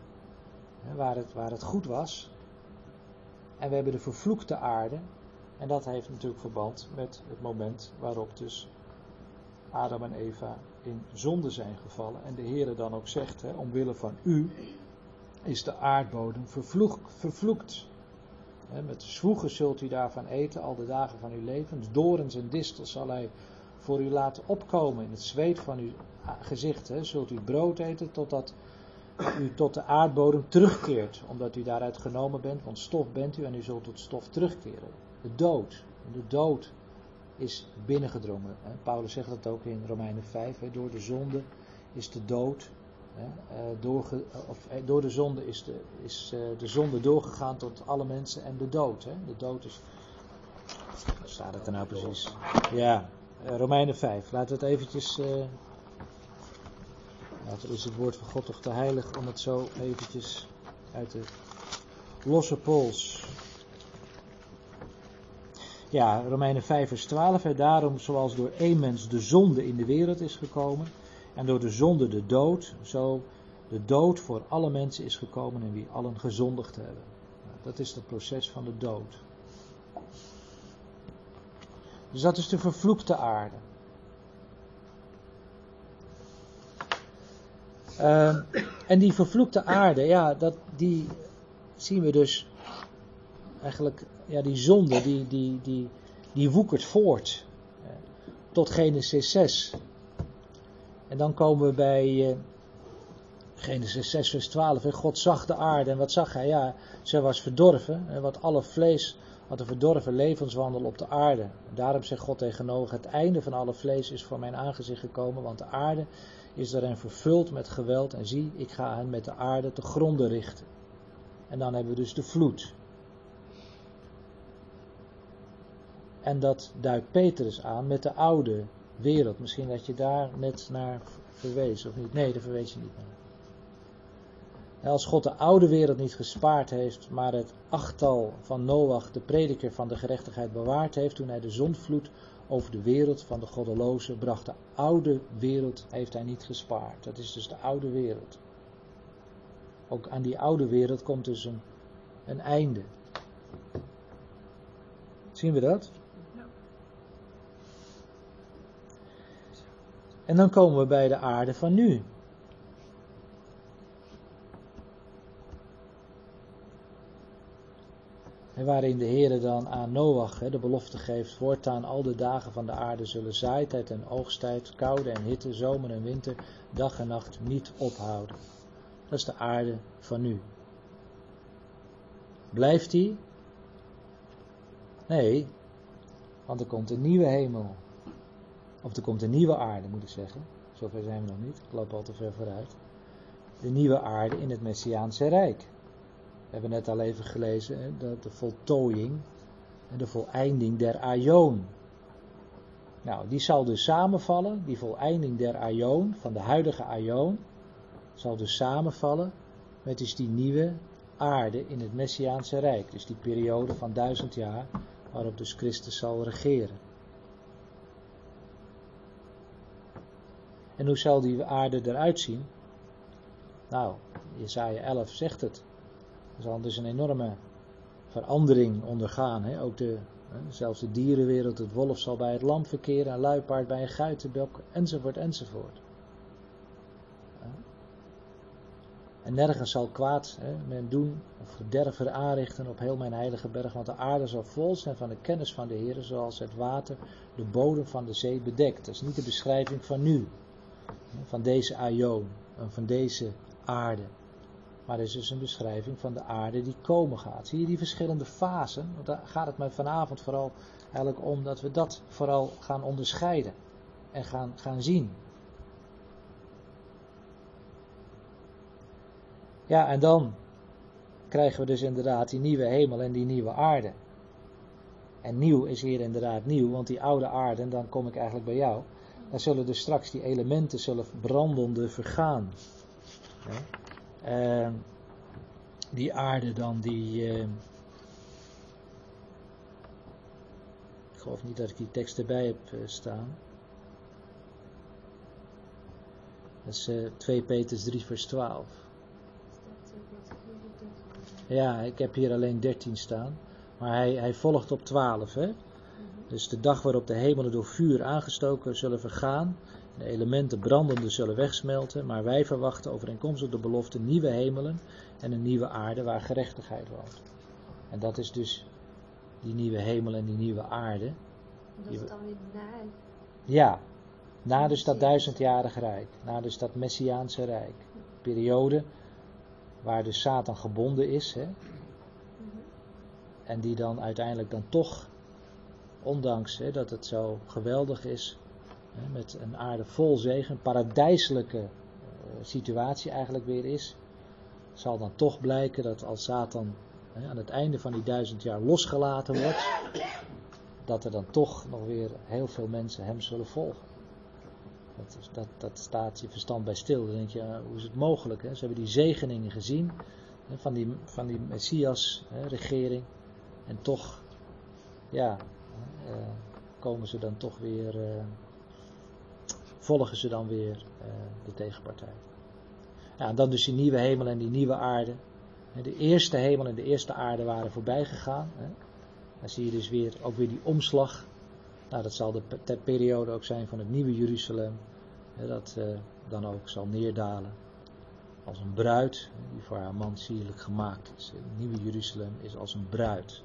Waar het, waar het goed was. En we hebben de vervloekte aarde. En dat heeft natuurlijk verband met het moment waarop dus Adam en Eva in zonde zijn gevallen. En de Heer dan ook zegt, hè, omwille van u is de aardbodem vervloek, vervloekt. Hè, met zwoegen zult u daarvan eten al de dagen van uw leven. Dorens en distels zal hij voor u laten opkomen. In het zweet van uw gezicht zult u brood eten totdat u tot de aardbodem terugkeert. Omdat u daaruit genomen bent, want stof bent u en u zult tot stof terugkeren. De dood. De dood is binnengedrongen. Paulus zegt dat ook in Romeinen 5. Hè. Door de zonde is de dood Eh, doorge, of, eh, door de zonde is, de, is eh, de zonde doorgegaan tot alle mensen en de dood. Hè? De dood is. Waar staat het er nou precies? Ja, Romeinen 5. Laten we het eventjes. eh laten is het woord van God toch te heilig om het zo eventjes uit de losse pols. Ja, Romeinen 5 vers 12. En daarom zoals door één mens de zonde in de wereld is gekomen. En door de zonde de dood. Zo de dood voor alle mensen is gekomen en wie allen gezondigd hebben. Nou, dat is het proces van de dood. Dus dat is de vervloekte aarde. Ehm, en die vervloekte aarde, ja, dat, die zien we dus eigenlijk, ja, die zonde, die, die, die, die woekert voort eh, tot Genesis 6. En dan komen we bij eh, Genesis 6, vers 12. En God zag de aarde en wat zag hij? Ja, ze was verdorven. En wat alle vlees had een verdorven levenswandel op de aarde. Daarom zegt God tegen Noach, het einde van alle vlees is voor mijn aangezicht gekomen, want de aarde is daarin vervuld met geweld. En zie, ik ga hen met de aarde te gronden richten. En dan hebben we dus de vloed. En dat duidt Petrus aan met de oude wereld. Misschien dat je daar net naar verwees, of niet? Nee, daar verwees je niet naar. Als God de oude wereld niet gespaard heeft, maar het achttal van Noach, de prediker van de gerechtigheid, bewaard heeft toen hij de zondvloed over de wereld van de goddelozen bracht. De oude wereld heeft hij niet gespaard. Dat is dus de oude wereld. Ook aan die oude wereld komt dus een, een einde. Zien we dat? En dan komen we bij de aarde van nu. En waarin de Heer dan aan Noach de belofte geeft, voortaan al de dagen van de aarde zullen zaaitijd en oogsttijd, koude en hitte, zomer en winter, dag en nacht niet ophouden. Dat is de aarde van nu. Blijft die? Nee, want er komt een nieuwe hemel. Of er komt een nieuwe aarde, moet ik zeggen. Zover zijn we nog niet, ik loop al te ver vooruit. De nieuwe aarde in het Messiaanse Rijk. We hebben net al even gelezen dat de voltooiing en de voleinding der aion. Nou, die zal dus samenvallen, die voleinding der aion, van de huidige aion, zal dus samenvallen met dus die nieuwe aarde in het Messiaanse Rijk. Dus die periode van duizend jaar waarop dus Christus zal regeren. En hoe zal die aarde eruit zien? Nou, Jesaja 11 zegt het. Er zal dus een enorme verandering ondergaan. Hè? Ook de, hè, zelfs de dierenwereld, het wolf zal bij het lam verkeren, een luipaard bij een geitenbok, enzovoort, enzovoort. En nergens zal kwaad hè, men doen of verderven aanrichten op heel mijn heilige berg, want de aarde zal vol zijn van de kennis van de Heer, zoals het water de bodem van de zee bedekt. Dat is niet de beschrijving van nu, van deze aion, van deze aarde. Maar het is dus een beschrijving van de aarde die komen gaat. Zie je die verschillende fasen? Want daar gaat het mij vanavond vooral eigenlijk om dat we dat vooral gaan onderscheiden en gaan, gaan zien. Ja, en dan krijgen we dus inderdaad die nieuwe hemel en die nieuwe aarde. En nieuw is hier inderdaad nieuw, want die oude aarde, en dan kom ik eigenlijk bij jou, daar zullen dus straks die elementen zullen brandende vergaan. Ja. Uh, die aarde dan, die. Uh, ik geloof niet dat ik die tekst erbij heb uh, staan. Dat is 2 Petrus 3, vers 12. Ja, ik heb hier alleen 13 staan. Maar hij, hij volgt op 12. Hè? Dus de dag waarop de hemelen door vuur aangestoken zullen vergaan. De elementen brandende zullen wegsmelten. Maar wij verwachten overeenkomstig de belofte nieuwe hemelen en een nieuwe aarde waar gerechtigheid woont. En dat is dus die nieuwe hemel en die nieuwe aarde. Dat is dan weer na. Ja, na dus dat duizendjarige rijk. Na dus dat messiaanse rijk. Periode waar dus Satan gebonden is. Hè? En die dan uiteindelijk dan toch, ondanks hè, dat het zo geweldig is, hè, met een aarde vol zegen, een paradijselijke situatie eigenlijk weer is, zal dan toch blijken dat als Satan hè, aan het einde van die duizend jaar losgelaten wordt, dat er dan toch nog weer heel veel mensen hem zullen volgen. Dat, dat, dat staat je verstand bij stil. Dan denk je, uh, hoe is het mogelijk? Hè? Ze hebben die zegeningen gezien van, die, van die Messias-regering. En toch, ja, komen ze dan toch weer, uh, volgen ze dan weer de tegenpartij. Ja, en dan dus die nieuwe hemel en die nieuwe aarde. De eerste hemel en de eerste aarde waren voorbij gegaan. Dan zie je dus weer, ook weer die omslag. Nou, dat zal de periode ook zijn van het nieuwe Jeruzalem. Dat dan ook zal neerdalen. Als een bruid, die voor haar man sierlijk gemaakt is. Het nieuwe Jeruzalem is als een bruid.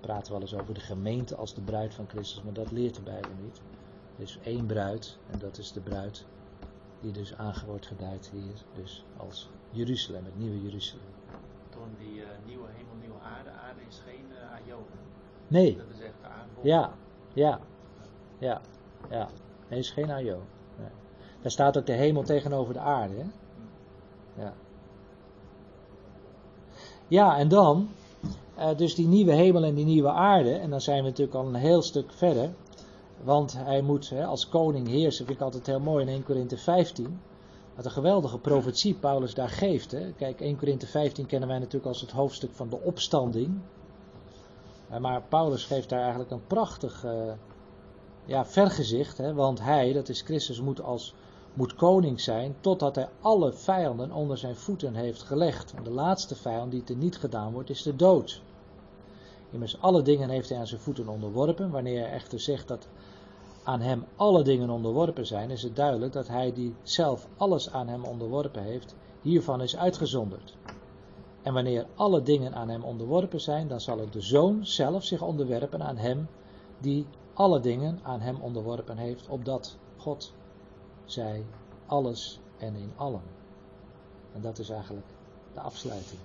We praten wel eens over de gemeente als de bruid van Christus, maar dat leert de Bijbel niet. Er is één bruid en dat is de bruid die dus aange wordt geduid hier, dus als Jeruzalem, het nieuwe Jeruzalem. Toen die uh, nieuwe hemel, nieuwe aarde, aarde is geen uh, aion. Nee. Dat is echt de. Ja, ja, ja, ja. Nee, is geen aion. Nee. Daar staat ook de hemel tegenover de aarde. Hè? Ja. Ja, en dan, uh, dus die nieuwe hemel en die nieuwe aarde, en dan zijn we natuurlijk al een heel stuk verder. Want hij moet hè, als koning heersen, vind ik altijd heel mooi in 1 Korinthe 15. Wat een geweldige profetie Paulus daar geeft. Hè. Kijk, 1 Korinthe 15 kennen wij natuurlijk als het hoofdstuk van de opstanding. Maar Paulus geeft daar eigenlijk een prachtig uh, ja, vergezicht. Hè, want hij, dat is Christus, moet, als, moet koning zijn totdat hij alle vijanden onder zijn voeten heeft gelegd. De laatste vijand die te niet gedaan wordt, is de dood. Immers alle dingen heeft hij aan zijn voeten onderworpen. Wanneer hij echter zegt dat aan hem alle dingen onderworpen zijn, is het duidelijk dat hij die zelf alles aan hem onderworpen heeft, hiervan is uitgezonderd. En wanneer alle dingen aan hem onderworpen zijn, dan zal ook de zoon zelf zich onderwerpen aan hem die alle dingen aan hem onderworpen heeft, opdat God zij alles en in allen. En dat is eigenlijk de afsluiting.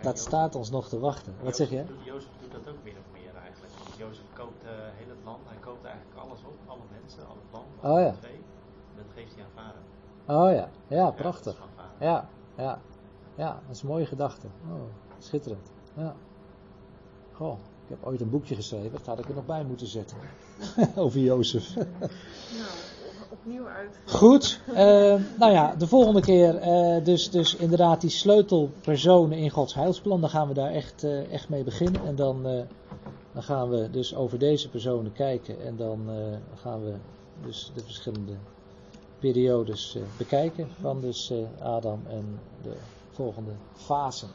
Dat staat ons nog te wachten. Wat zeg je? Jozef doet dat ook min of meer eigenlijk. Want Jozef koopt uh, heel het land. Hij koopt eigenlijk alles op. Alle mensen, al het land. Oh ja. Twee. Dat geeft hij aan vader. Oh ja. Ja, prachtig. Ja, ja. Ja, dat is een mooie gedachte. Oh, schitterend. Ja. Goh, ik heb ooit een boekje geschreven. Dat had ik er nog bij moeten zetten. Over Jozef. nou, opnieuw uit. Goed, uh, nou ja, de volgende keer uh, dus, dus inderdaad die sleutelpersonen in Gods heilsplan. Dan gaan we daar echt, uh, echt mee beginnen. En dan, dan gaan we dus over deze personen kijken. En dan gaan we dus de verschillende periodes bekijken van dus Adam en de volgende fasen.